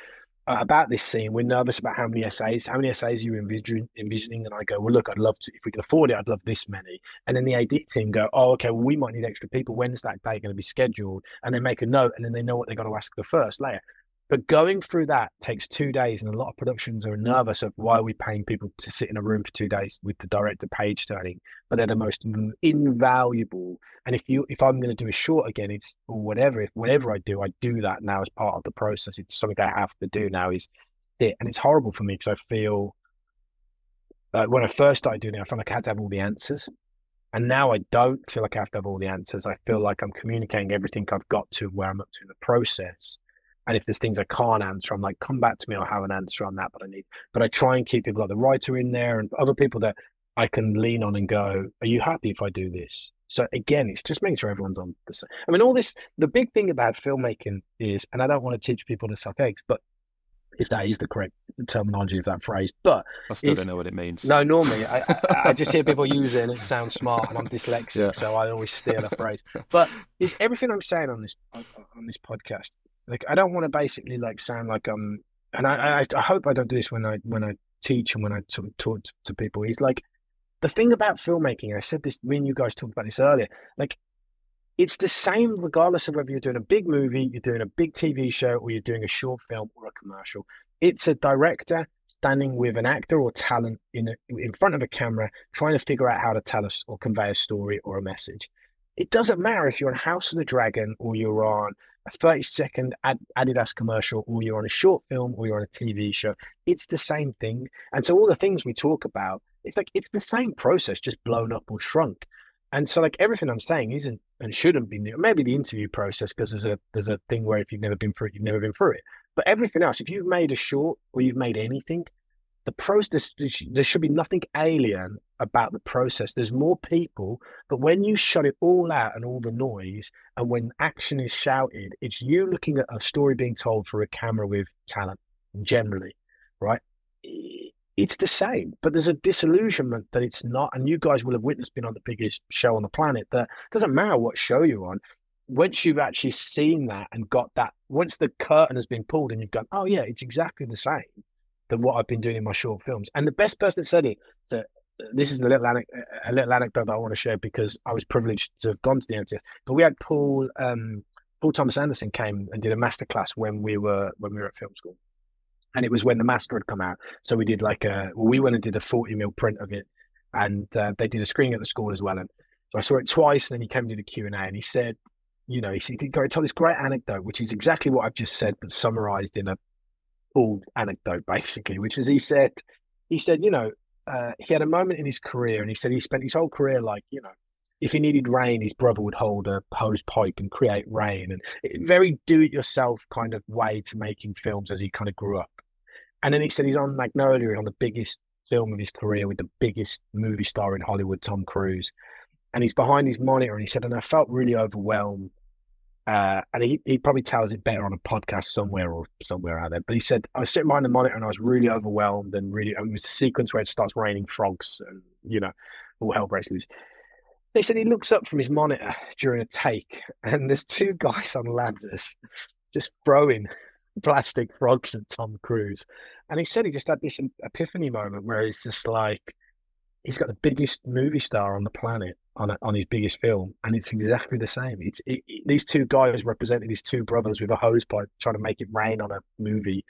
Uh, about this scene, we're nervous about how many SAs, how many SAs are you envisioning, envisioning? And I go, well, look, I'd love to, if we can afford it, I'd love this many. And then the AD team go, oh, okay, well, we might need extra people. When's that day going to be scheduled? And they make a note and then they know what they've got to ask the first layer. But going through that takes two days, and a lot of productions are mm. nervous of why are we paying people to sit in a room for two days with the director page turning, but they're the most invaluable. And if you, if I'm going to do a short again, it's or whatever. If whatever I do, I do that now as part of the process. It's something I have to do now. Is it, and it's horrible for me because I feel like when I first started doing it, I felt like I had to have all the answers. And now I don't feel like I have to have all the answers. I feel like I'm communicating everything I've got to where I'm up to in the process. And if there's things I can't answer, I'm like, come back to me. I'll have an answer on that. But I need, but I try and keep people like the writer in there and other people that I can lean on and go, are you happy if I do this? So again, it's just making sure everyone's on the same. I mean, all this, the big thing about filmmaking is, and I don't want to teach people to suck eggs, but if that is the correct terminology of that phrase, but I still don't know what it means. no, normally I, [laughs] I, I just hear people use it and it sounds smart, and I'm dyslexic, Yeah. so I always steal a phrase. But it's everything I'm saying on this on on this podcast. Like I don't want to basically like sound like um, and I, I I hope I don't do this when I when I teach and when I sort of talk to, people. Is like the thing about filmmaking. I said this. when you guys talked about this earlier. Like it's the same regardless of whether you're doing a big movie, you're doing a big TV show, or you're doing a short film or a commercial. It's a director standing with an actor or talent in a, in front of a camera, trying to figure out how to tell us or convey a story or a message. It doesn't matter if you're on House of the Dragon or you're on a 30 second Ad- Adidas commercial or you're on a short film or you're on a TV show. It's the same thing. And so all the things we talk about, it's like it's the same process, just blown up or shrunk. And so like everything I'm saying isn't and shouldn't be new. Maybe the interview process because there's a there's a thing where if you've never been through it, you've never been through it. But everything else, if you've made a short or you've made anything, the process there should be nothing alien about the process. There's more people, but when you shut it all out and all the noise, and when action is shouted, it's you looking at a story being told for a camera with talent, generally, right? It's the same, but there's a disillusionment that it's not. And you guys will have witnessed being on the biggest show on the planet that doesn't matter what show you're on. Once you've actually seen that and got that, once the curtain has been pulled and you've gone, oh yeah, it's exactly the same than what I've been doing in my short films. And the best person that said it, so this is a little anec- a little anecdote that I want to share because I was privileged to have gone to the NFTS. But we had Paul um, Paul Thomas Anderson came and did a masterclass when we were when we were at film school, and it was when the master had come out. So we did like a well, we went and did a forty mil print of it, and uh, they did a screening at the school as well. And so I saw it twice, and then he came to the Q and A, and he said, you know, he, he did go tell this great anecdote, which is exactly what I've just said, but summarized in a anecdote, basically, which is he said, he said, you know, uh, he had a moment in his career, and he said he spent his whole career like, you know, if he needed rain, his brother would hold a hose pipe and create rain, and very do-it-yourself kind of way to making films as he kind of grew up. And then he said he's on Magnolia on the biggest film of his career with the biggest movie star in Hollywood, Tom Cruise, and he's behind his monitor, and he said, and I felt really overwhelmed. Uh, and he, he probably tells it better on a podcast somewhere or somewhere out there. But he said, I was sitting behind the monitor and I was really overwhelmed and really, and it was a sequence where it starts raining frogs and, you know, all hell breaks loose. They said he looks up from his monitor during a take, and there's two guys on ladders just throwing plastic frogs at Tom Cruise. And he said he just had this epiphany moment where he's just like, he's got the biggest movie star on the planet on a, on his biggest film, and it's exactly the same. It's it, it, these two guys represented his two brothers with a hose pipe trying to make it rain on a movie,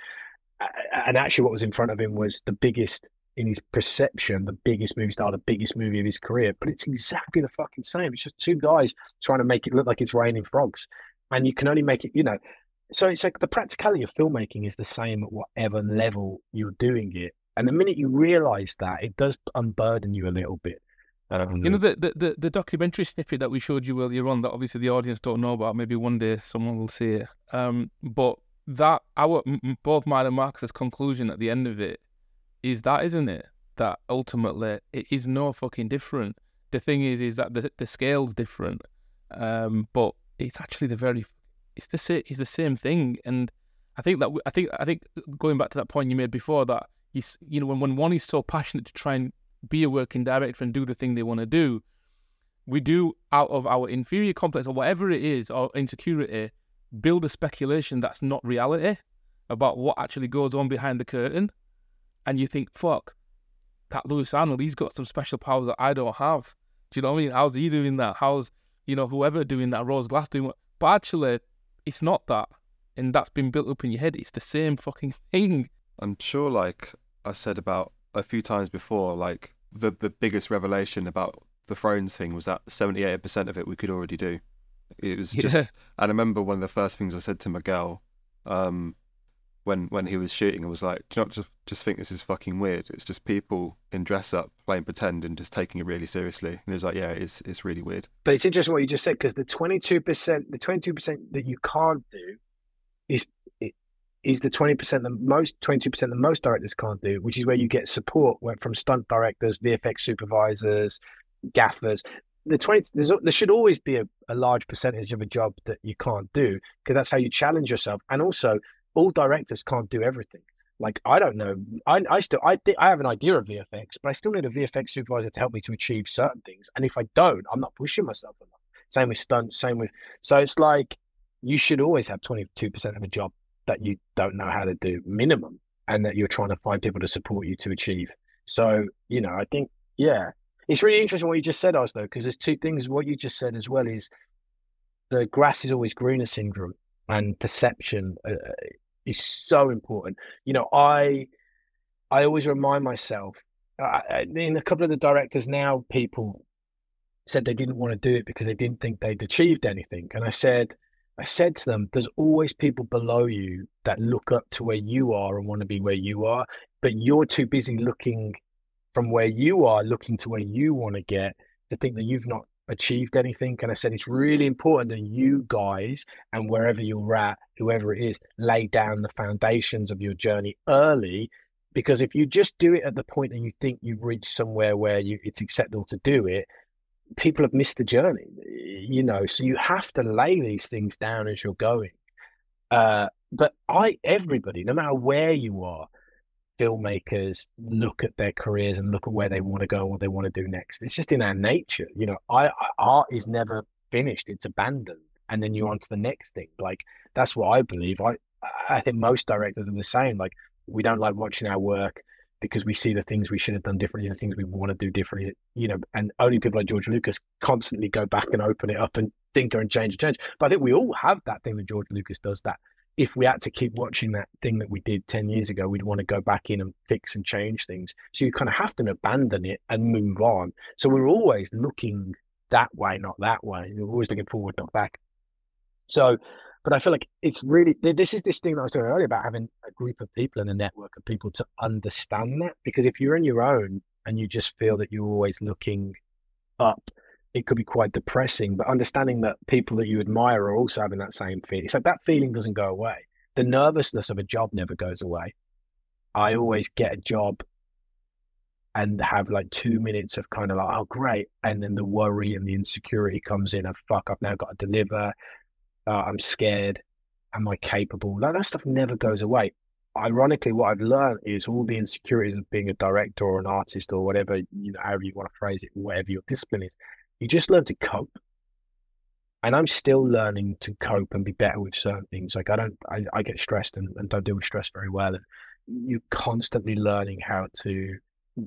and actually, what was in front of him was the biggest in his perception, the biggest movie star, the biggest movie of his career. But it's exactly the fucking same. It's just two guys trying to make it look like it's raining frogs. And you can only make it, you know. So it's like the practicality of filmmaking is the same at whatever level you're doing it. And the minute you realize that, it does unburden you a little bit. Um, you know the, the, the the documentary snippet that we showed you earlier on that obviously the audience don't know about. Maybe one day someone will see it. Um, but that our both mine and Marcus's conclusion at the end of it is that, isn't it? That ultimately it is no fucking different. The thing is, is that the the scale's different, um, but it's actually the very, it's the same, it's the same thing. And I think that I think I think going back to that point you made before that he's you know when when one is so passionate to try and be a working director and do the thing they want to do, we do out of our inferior complex or whatever it is or insecurity build a speculation that's not reality about what actually goes on behind the curtain and you think, fuck, that Lewis Arnold, he's got some special powers that I don't have. Do you know what I mean? How's he doing that? How's, you know, whoever doing that, Rose Glass doing what? But actually, it's not that. And that's been built up in your head. It's the same fucking [laughs] thing. I'm sure, like I said about a few times before, like the, the biggest revelation about the Thrones thing was that 78% of it we could already do. It was [laughs] just, yeah. and I remember one of the first things I said to Miguel, um, when when he was shooting and was like, do you not just just think this is fucking weird? It's just people in dress up playing pretend and just taking it really seriously. And he was like, yeah, it's it's really weird. But it's interesting what you just said because the twenty two percent, the twenty two percent that you can't do, is is the twenty percent the most twenty two percent the most directors can't do, which is where you get support from stunt directors, VFX supervisors, gaffers. The twenty there should always be a, a large percentage of a job that you can't do because that's how you challenge yourself, and also all directors can't do everything. Like I don't know, I, I still I th- I have an idea of VFX, but I still need a VFX supervisor to help me to achieve certain things. And if I don't, I'm not pushing myself enough. Same with stunts, same with so it's like you should always have 22% of a job that you don't know how to do minimum and that you're trying to find people to support you to achieve. So, you know, I think, yeah, it's really interesting what you just said, Oslo, because there's two things. What you just said as well is the grass is always greener syndrome and perception uh, is so important. You know, I I always remind myself. I, in a couple of the directors now, people said they didn't want to do it because they didn't think they'd achieved anything, and I said. I said to them, there's always people below you that look up to where you are and want to be where you are, but you're too busy looking from where you are, looking to where you want to get to think that you've not achieved anything. And I said, it's really important that you guys and wherever you're at, whoever it is, lay down the foundations of your journey early. Because if you just do it at the point that you think you've reached somewhere where you, it's acceptable to do it, people have missed the journey, you know. So you have to lay these things down as you're going. Uh, but I, everybody, no matter where you are, filmmakers look at their careers and look at where they want to go what they want to do next. It's just in our nature. You know, I, I, art is never finished, it's abandoned. And then you're on to the next thing. Like that's what I believe. I I think most directors are the same. Like we don't like watching our work because we see the things we should have done differently, the things we want to do differently, you know, and only people like George Lucas constantly go back and open it up and thinker and change and change. But I think we all have that thing that George Lucas does that if we had to keep watching that thing that we did 10 years ago, we'd want to go back in and fix and change things. So you kind of have to abandon it and move on. So we're always looking that way, not that way. We're always looking forward, not back. So, but I feel like it's really, this is this thing that I was talking earlier about having a group of people and a network of people to understand that. Because if you're on your own and you just feel that you're always looking up, it could be quite depressing. But understanding that people that you admire are also having that same feeling, it's like that feeling doesn't go away. The nervousness of a job never goes away. I always get a job and have like two minutes of kind of like, oh, great. And then the worry and the insecurity comes in of, fuck, I've now got to deliver. Uh, I'm scared. Am I capable? Like, that stuff never goes away. Ironically, what I've learned is all the insecurities of being a director or an artist or whatever, you know, however you want to phrase it, whatever your discipline is, you just learn to cope. And I'm still learning to cope and be better with certain things. Like I don't, I, I get stressed and, and don't deal with stress very well. And you're constantly learning how to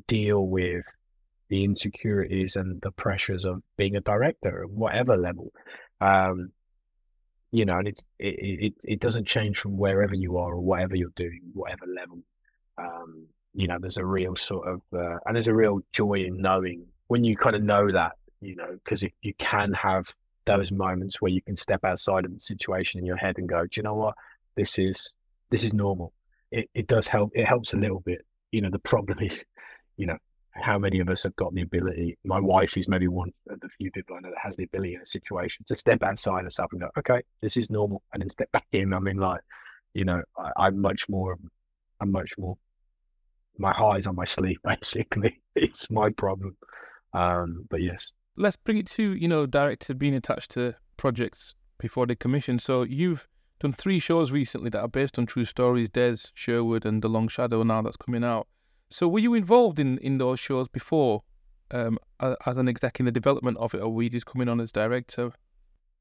deal with the insecurities and the pressures of being a director at whatever level. Um, you know, and it, it, it, it doesn't change from wherever you are or whatever you're doing, whatever level. Um, you know, there's a real sort of, uh, and there's a real joy in knowing when you kind of know that you know, because if you can have those moments where you can step outside of the situation in your head and go, do you know what? This is this is normal. It it does help. It helps a little bit. You know, the problem [laughs] is, you know, how many of us have got the ability? My wife is maybe one of the few people I know that has the ability in a situation to step outside of stuff and go, okay, this is normal, and then step back in. I mean, like, you know, I, am much more, I'm much more. My highs on my sleeve, [laughs] basically. It's my problem. Um, but yes, let's bring it to you know director being attached to projects before they commission. So you've done three shows recently that are based on true stories: Des, Sherwood, and The Long Shadow. Now that's coming out. So were you involved in in those shows before, um, as an exec in the development of it, or were you just coming on as director?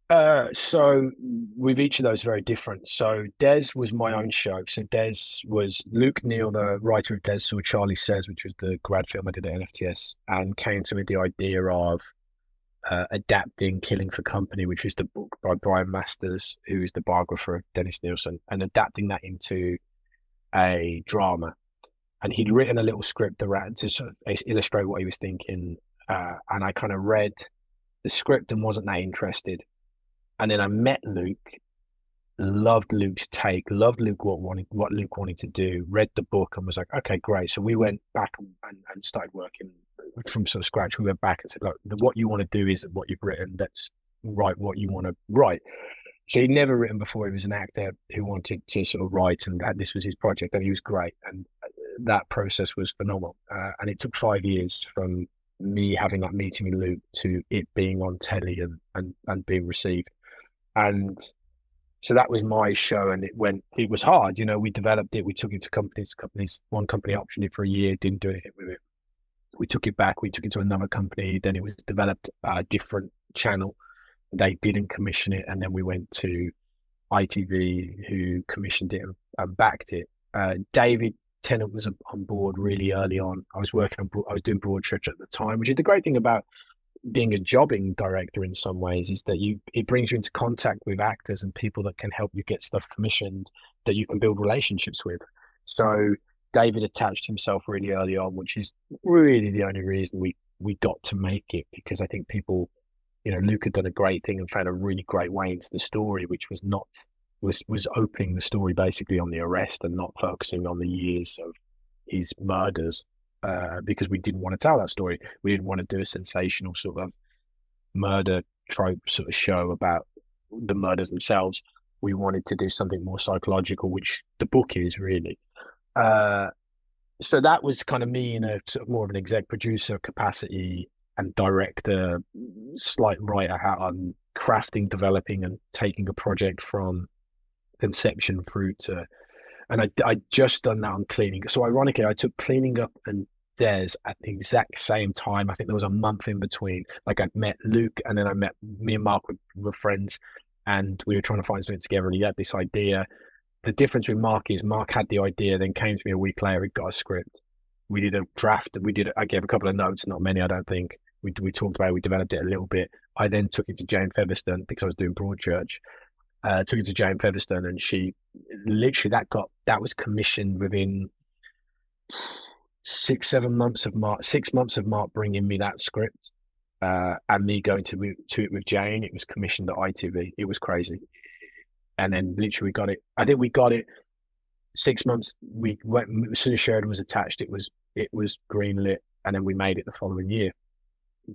Uh, so with each of those very different. So Des was my own show. So Des was Luke Neal, the writer of Des saw Charlie Says, which was the grad film I did at NFTS, and came to me the idea of uh, adapting Killing for Company, which is the book by Brian Masters, who is the biographer of Dennis Nilsen, and adapting that into a drama. And he'd written a little script around to sort of illustrate what he was thinking. Uh, and I kind of read the script and wasn't that interested. And then I met Luke, loved Luke's take, loved Luke what wanted what Luke wanted to do, read the book and was like, okay, great. So we went back and, and, started working from sort of scratch. We went back and said, look, what you want to do is what you've written. Let's write what you want to write. So he'd never written before. He was an actor who wanted to sort of write, and this was his project, and he was great. And uh, that process was phenomenal. Uh, and it took five years from me having that meeting with Luke to it being on telly and, and, and being received. And so that was my show, and it went. It was hard, you know. We developed it. We took it to companies. Companies. One company optioned it for a year. Didn't do anything with it we took it back. We took it to another company. Then it was developed a different channel. They didn't commission it, and then we went to ITV, who commissioned it and backed it. Uh, David Tennant was on board really early on. I was working on, I was doing Broadchurch at the time, which is the great thing about being a jobbing director in some ways is that you it brings you into contact with actors and people that can help you get stuff commissioned that you can build relationships with. So David attached himself really early on, which is really the only reason we we got to make it because I think people, you know, Luke had done a great thing and found a really great way into the story, which was not was was opening the story basically on the arrest and not focusing on the years of his murders uh, because we didn't want to tell that story. We didn't want to do a sensational sort of murder trope sort of show about the murders themselves. We wanted to do something more psychological, which the book is really. Uh, so that was kind of me in a sort of more of an exec producer capacity and director, slight writer hat on crafting, developing, and taking a project from conception through to. And I I just done that on cleaning. So ironically, I took cleaning up and Des at the exact same time. I think there was a month in between. Like I met Luke, and then I met me and Mark were, friends, and we were trying to find something together. And he had this idea the difference with Mark is Mark had the idea, then came to me a week later. He got a script. We did a draft. We did. I gave a couple of notes, not many, I don't think. We we talked about. It, we developed it a little bit. I then took it to Jane Featherstone because I was doing Broadchurch. Uh, took it to Jane Featherstone, and she literally that got that was commissioned within six seven months of Mark six months of Mark bringing me that script uh, and me going to to it with Jane. It was commissioned at ITV. It was crazy, and then literally we got it. I think we got it six months. We went as soon as Sheridan was attached. It was it was greenlit, and then we made it the following year.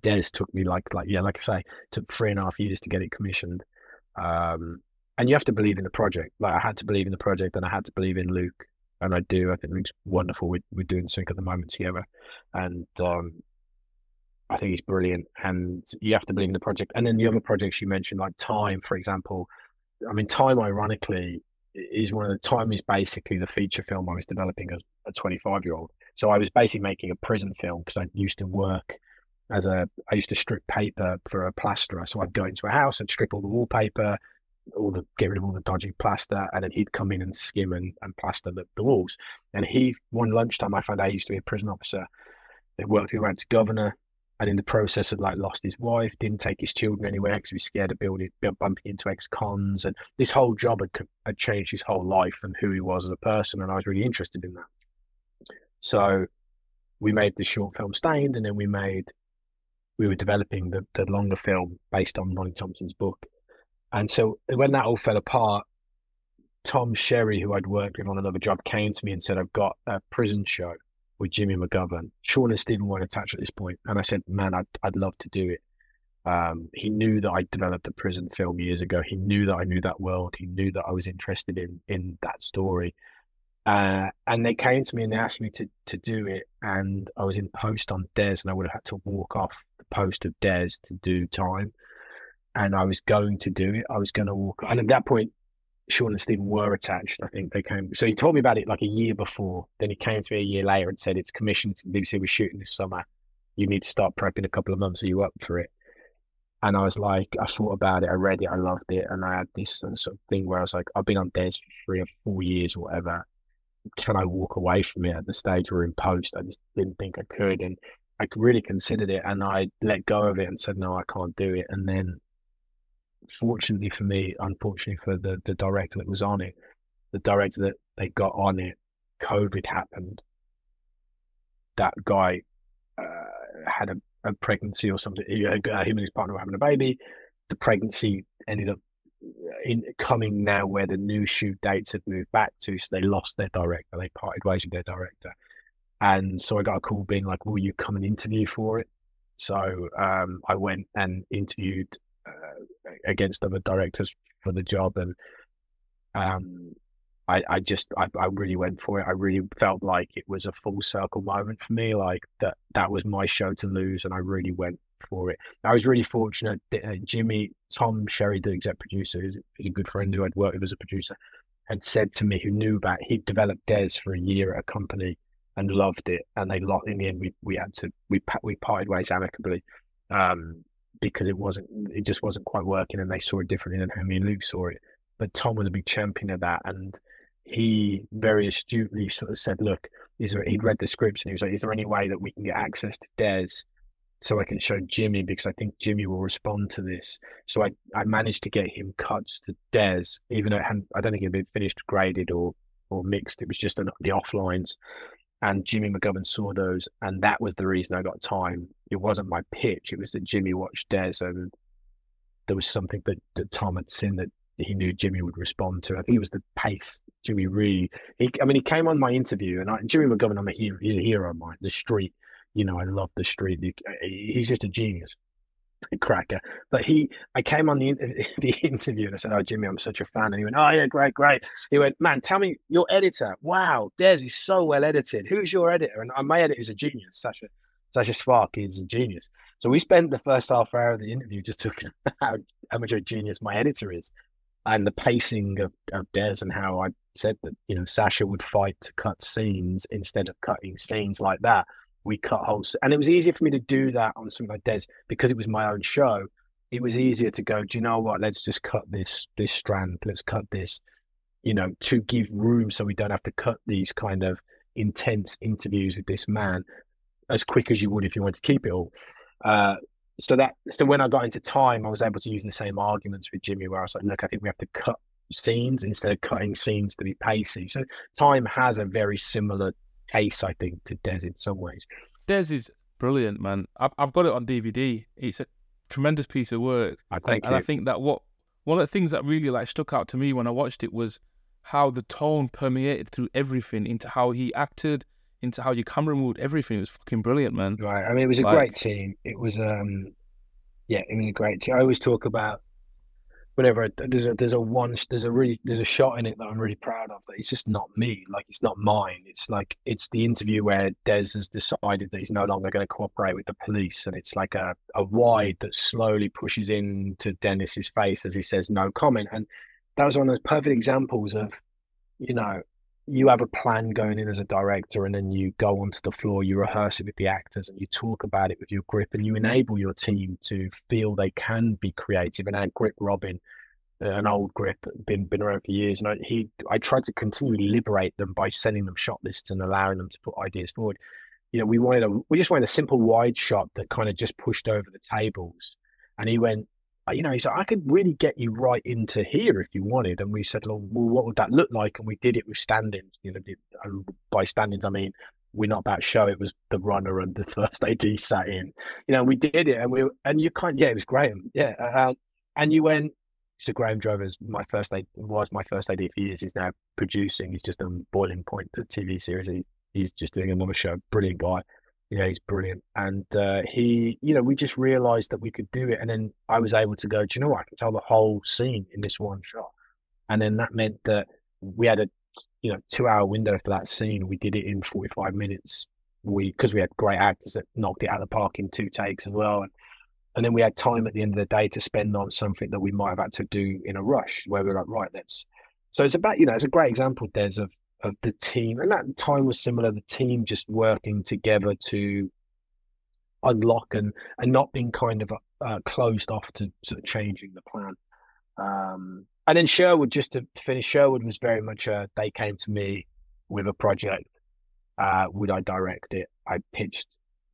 Des took me like like yeah, like I say, took three and a half years to get it commissioned. Um, and you have to believe in the project. Like I had to believe in the project, and I had to believe in Luke, and I do. I think Luke's wonderful. We're, we're doing sync at the moment together, and um, I think he's brilliant. And you have to believe in the project. And then the other projects you mentioned, like Time, for example. I mean, Time, ironically, is one of the time is basically the feature film I was developing as a 25 year old. So I was basically making a prison film because I used to work as a I used to strip paper for a plasterer. So I'd go into a house and strip all the wallpaper, all the get rid of all the dodgy plaster, and then he'd come in and skim and, and plaster the, the walls. And he one lunchtime I found out he used to be a prison officer. They worked his way to governor, and in the process had like lost his wife, didn't take his children anywhere because he was scared of building bumping into ex-cons, and this whole job had, had changed his whole life and who he was as a person, and I was really interested in that. So we made the short film Stained, and then we made we were developing the, the longer film based on Ronnie Thompson's book. And so when that all fell apart, Tom Sherry, who I'd worked with on another job, came to me and said, I've got a prison show with Jimmy McGovern. Sean and Stephen weren't attached at this point. And I said, man, I'd, I'd love to do it. Um, he knew that I developed a prison film years ago. He knew that I knew that world. He knew that I was interested in in that story. Uh, and they came to me and they asked me to to do it. And I was in post on Des, and I would have had to walk off the post of Des to do time. And I was going to do it. I was going to walk. And at that point, Sean and Stephen were attached. I think they came. So he told me about it like a year before. Then he came to me a year later and said, "It's commissioned. The BBC was shooting this summer. You need to start prepping a couple of months. Are you up for it?" And I was like, I thought about it. I read it. I loved it. And I had this sort of thing where I was like, I've been on Des for three or four years or whatever. Can I walk away from it at the stage we're in post? I just didn't think I could. And I really considered it and I let go of it and said, no, I can't do it. And then fortunately for me, unfortunately for the, the director that was on it, the director that they got on it, COVID happened. That guy uh, had a, a, pregnancy or something. He, uh, him and his partner were having a baby. The pregnancy ended up in coming now where the new shoot dates had moved back to. So they lost their director. They parted ways with their director. And so I got a call being like, will you come and interview for it? So um, I went and interviewed uh, against other directors for the job, and um, I, I just I, I really went for it. I really felt like it was a full circle moment for me, like that that was my show to lose, and I really went for it. I was really fortunate. Uh, Jimmy Tom Sherry, the exec producer, who's a good friend who I'd worked with as a producer, had said to me, who knew about he'd developed Des for a year at a company and loved it, and they locked in the end. We we had to we we parted ways amicably. Um, because it wasn't it just wasn't quite working and they saw it differently than how and Luke saw it. But Tom was a big champion of that and he very astutely sort of said, Look, is there, he'd read the scripts and he was like, Is there any way that we can get access to Des so I can show Jimmy because I think Jimmy will respond to this. So I, I managed to get him cuts to Des, even though it hadn't, I don't think it had been finished graded or or mixed. It was just the offlines and Jimmy McGovern saw those, and that was the reason I got time. It wasn't my pitch; it was that Jimmy watched Des, and there was something that, that Tom had seen that he knew Jimmy would respond to. I think it was the pace. Jimmy really, he, I mean, he came on my interview, and I, Jimmy McGovern, I'm a hero, he's a hero of mine. The street, you know, I love the street. He's just a genius [laughs] cracker. But he, I came on the [laughs] the interview and I said, "Oh, Jimmy, I'm such a fan." And he went, "Oh yeah, great, great." He went, "Man, tell me your editor. Wow, Des is so well edited. Who's your editor?" And my editor is a genius. Sasha Sasha Spark is a genius. So we spent the first half hour of the interview just talking [laughs] about how much of a genius my editor is, and the pacing of, of Des and how I said that you know Sasha would fight to cut scenes instead of cutting scenes like that we cut holes. And it was easier for me to do that on something like Des because it was my own show. It was easier to go, do you know what? Let's just cut this this strand. Let's cut this, you know, to give room so we don't have to cut these kind of intense interviews with this man as quick as you would if you wanted to keep it all. Uh, so that so when I got into time, I was able to use the same arguments with Jimmy, where I was like, look, I think we have to cut scenes instead of cutting scenes to be pacey. So time has a very similar pace, I think, to Des in some ways. Des is brilliant, man. I've I've got it on DVD. It's a tremendous piece of work. I think, and I think that what one of the things that really like stuck out to me when I watched it was how the tone permeated through everything into how he acted, into how your camera moved, everything. It was fucking brilliant, man. Right. I mean, it was a like, great team. It was, um, yeah, it was a great team. I always talk about whenever there's a there's a one there's a really there's a shot in it that I'm really proud of. That it's just not me, like it's not mine. It's like it's the interview where Des has decided that he's no longer going to cooperate with the police, and it's like a a wide that slowly pushes into Dennis's face as he says no comment, and that was one of those perfect examples of, you know, you have a plan going in as a director and then you go onto the floor, you rehearse it with the actors and you talk about it with your grip and you enable your team to feel they can be creative. And our grip Robin, uh, an old grip, been been around for years, and I, he I tried to continually liberate them by sending them shot lists and allowing them to put ideas forward. You know, we wanted a we just wanted a simple wide shot that kind of just pushed over the tables. And he went, you know, he said, I could really get you right into here if you wanted. And we said, well, what would that look like? And we did it with standings. You know, by standings, I mean, we're not about show. It was the runner and the [laughs] first AD sat in. You know, we did it, and we and you kind, yeah, it was Graham, yeah. Uh, and you went. So Graham Drover's my first AD was my first AD for years. He's now producing. He's just on Boiling Point, the TV series. He, he's just doing another show. Brilliant guy yeah, he's brilliant. And uh, he, you know, we just realized that we could do it. And then I was able to go, do you know what? I can tell the whole scene in this one shot. And then that meant that we had a, you know, two hour window for that scene. We did it in 45 minutes. We, because we had great actors that knocked it out of the park in two takes as well. And, and then we had time at the end of the day to spend on something that we might have had to do in a rush where we we're like, right, let's. So it's about, you know, it's a great example, Des, of of the team, and that time was similar. The team just working together to unlock and and not being kind of uh, closed off to sort of changing the plan. Um, and then Sherwood, just to, to, finish, Sherwood was very much a. They came to me with a project. Uh, would I direct it? I pitched.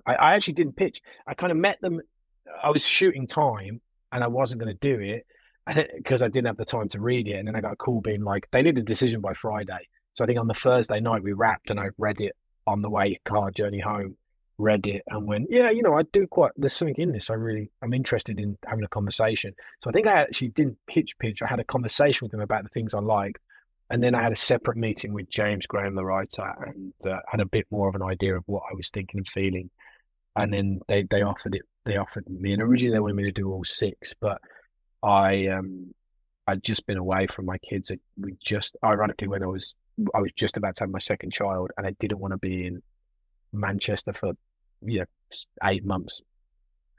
I, I actually didn't pitch. I kind of met them. I was shooting time, and I wasn't going to do it [laughs] because I didn't have the time to read it. And then I got a call being like, they need a decision by Friday. So I think on the Thursday night we wrapped and I read it on the way car journey home, read it and went, yeah, you know, I do quite, there's something in this. I really, I'm interested in having a conversation. So I think I actually didn't pitch pitch. I had a conversation with them about the things I liked. And then I had a separate meeting with James Graham, the writer, and uh, had a bit more of an idea of what I was thinking and feeling. And then they, they offered it, they offered me, and originally they wanted me to do all six, but I, um, I'd just been away from my kids. We just, ironically, when I was I was just about to have my second child, and I didn't want to be in Manchester for you know eight months.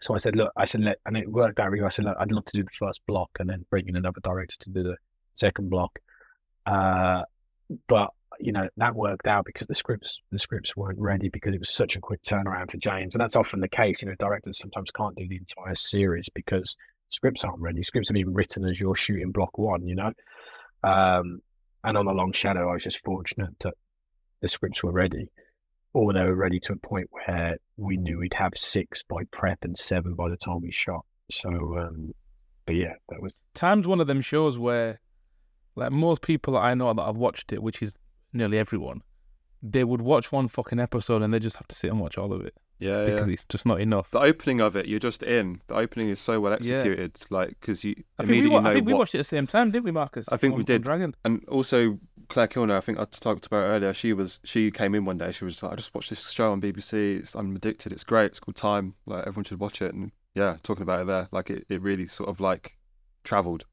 So I said, look, I said, and it worked out really. I said, look, I'd love to do the first block and then bring in another director to do the second block. Uh, but you know that worked out because the scripts the scripts weren't ready because it was such a quick turnaround for James, and that's often the case. You know, directors sometimes can't do the entire series because scripts aren't ready. Scripts have been written as you're shooting block one. You know, um, and on the long shadow, I was just fortunate that the scripts were ready, or they were ready to a point where we knew we'd have six by prep and seven by the time we shot. So, um, but yeah, that was. Time's one of them shows where, like most people I know that I've watched it, which is nearly everyone, they would watch one fucking episode and they just have to sit and watch all of it. Yeah, because yeah. it's just not enough. The opening of it, you're just in. The opening is so well executed, yeah. like because you I immediately think, we, I think we watched it at the same time, didn't we, Marcus? I think on, we did. Dragon, and also Claire Kilner. I think I talked about earlier. She was she came in one day. She was like, I just watched this show on BBC. It's, I'm addicted. It's great. It's called Time. Like everyone should watch it. And yeah, talking about it there, like it, it really sort of like travelled.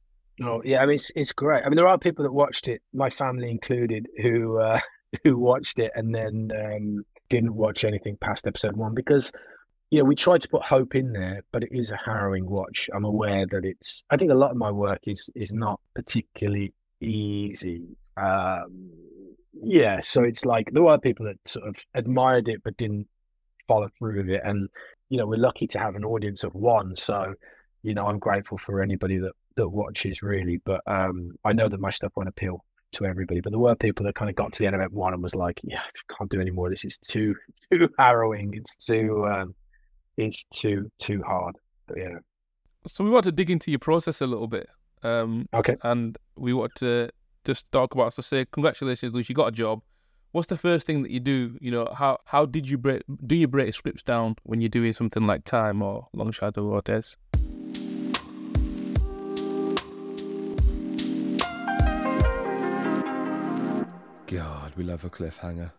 Oh yeah, I mean it's it's great. I mean there are people that watched it, my family included, who uh, [laughs] who watched it and then um, didn't watch anything past episode one because you know, we tried to put hope in there, but it is a harrowing watch. I'm aware that it's. I think a lot of my work is is not particularly easy. Um, yeah, so it's like there were people that sort of admired it but didn't follow through with it, and you know, we're lucky to have an audience of one. So, you know, I'm grateful for anybody that that watches really. But um, I know that my stuff won't appeal to everybody. But there were people that kind of got to the end of it one and was like, "Yeah, I can't do anymore. This is too [laughs] too harrowing. It's too." Um, is too too hard. But yeah. So we want to dig into your process a little bit. Um, Okay. and we want to just talk about. So say, congratulations, Lewis, you got a job. What's the first thing that you do? You know, how how did you break? Do you break scripts down when you're doing something like Time or Long Shadow or Des? God, we love a cliffhanger.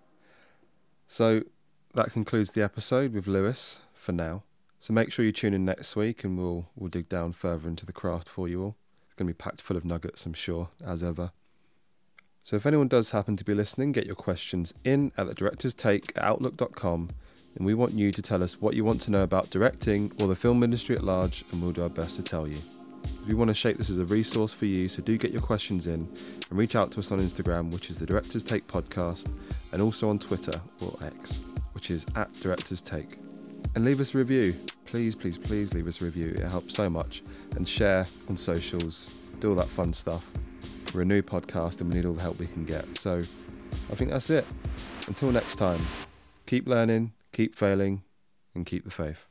So that concludes the episode with Lewis for now. So make sure you tune in next week and we'll we'll dig down further into the craft for you all. It's going to be packed full of nuggets, I'm sure, as ever. So if anyone does happen to be listening, get your questions in at the director's take at outlook.com and we want you to tell us what you want to know about directing or the film industry at large and we'll do our best to tell you. We want to shape this as a resource for you, so do get your questions in and reach out to us on Instagram, which is the Directors Take Podcast, and also on Twitter or X, which is at Directors Take. And leave us a review. Please, please, please leave us a review. It helps so much. And share on socials, do all that fun stuff. We're a new podcast and we need all the help we can get. So I think that's it. Until next time, keep learning, keep failing, and keep the faith.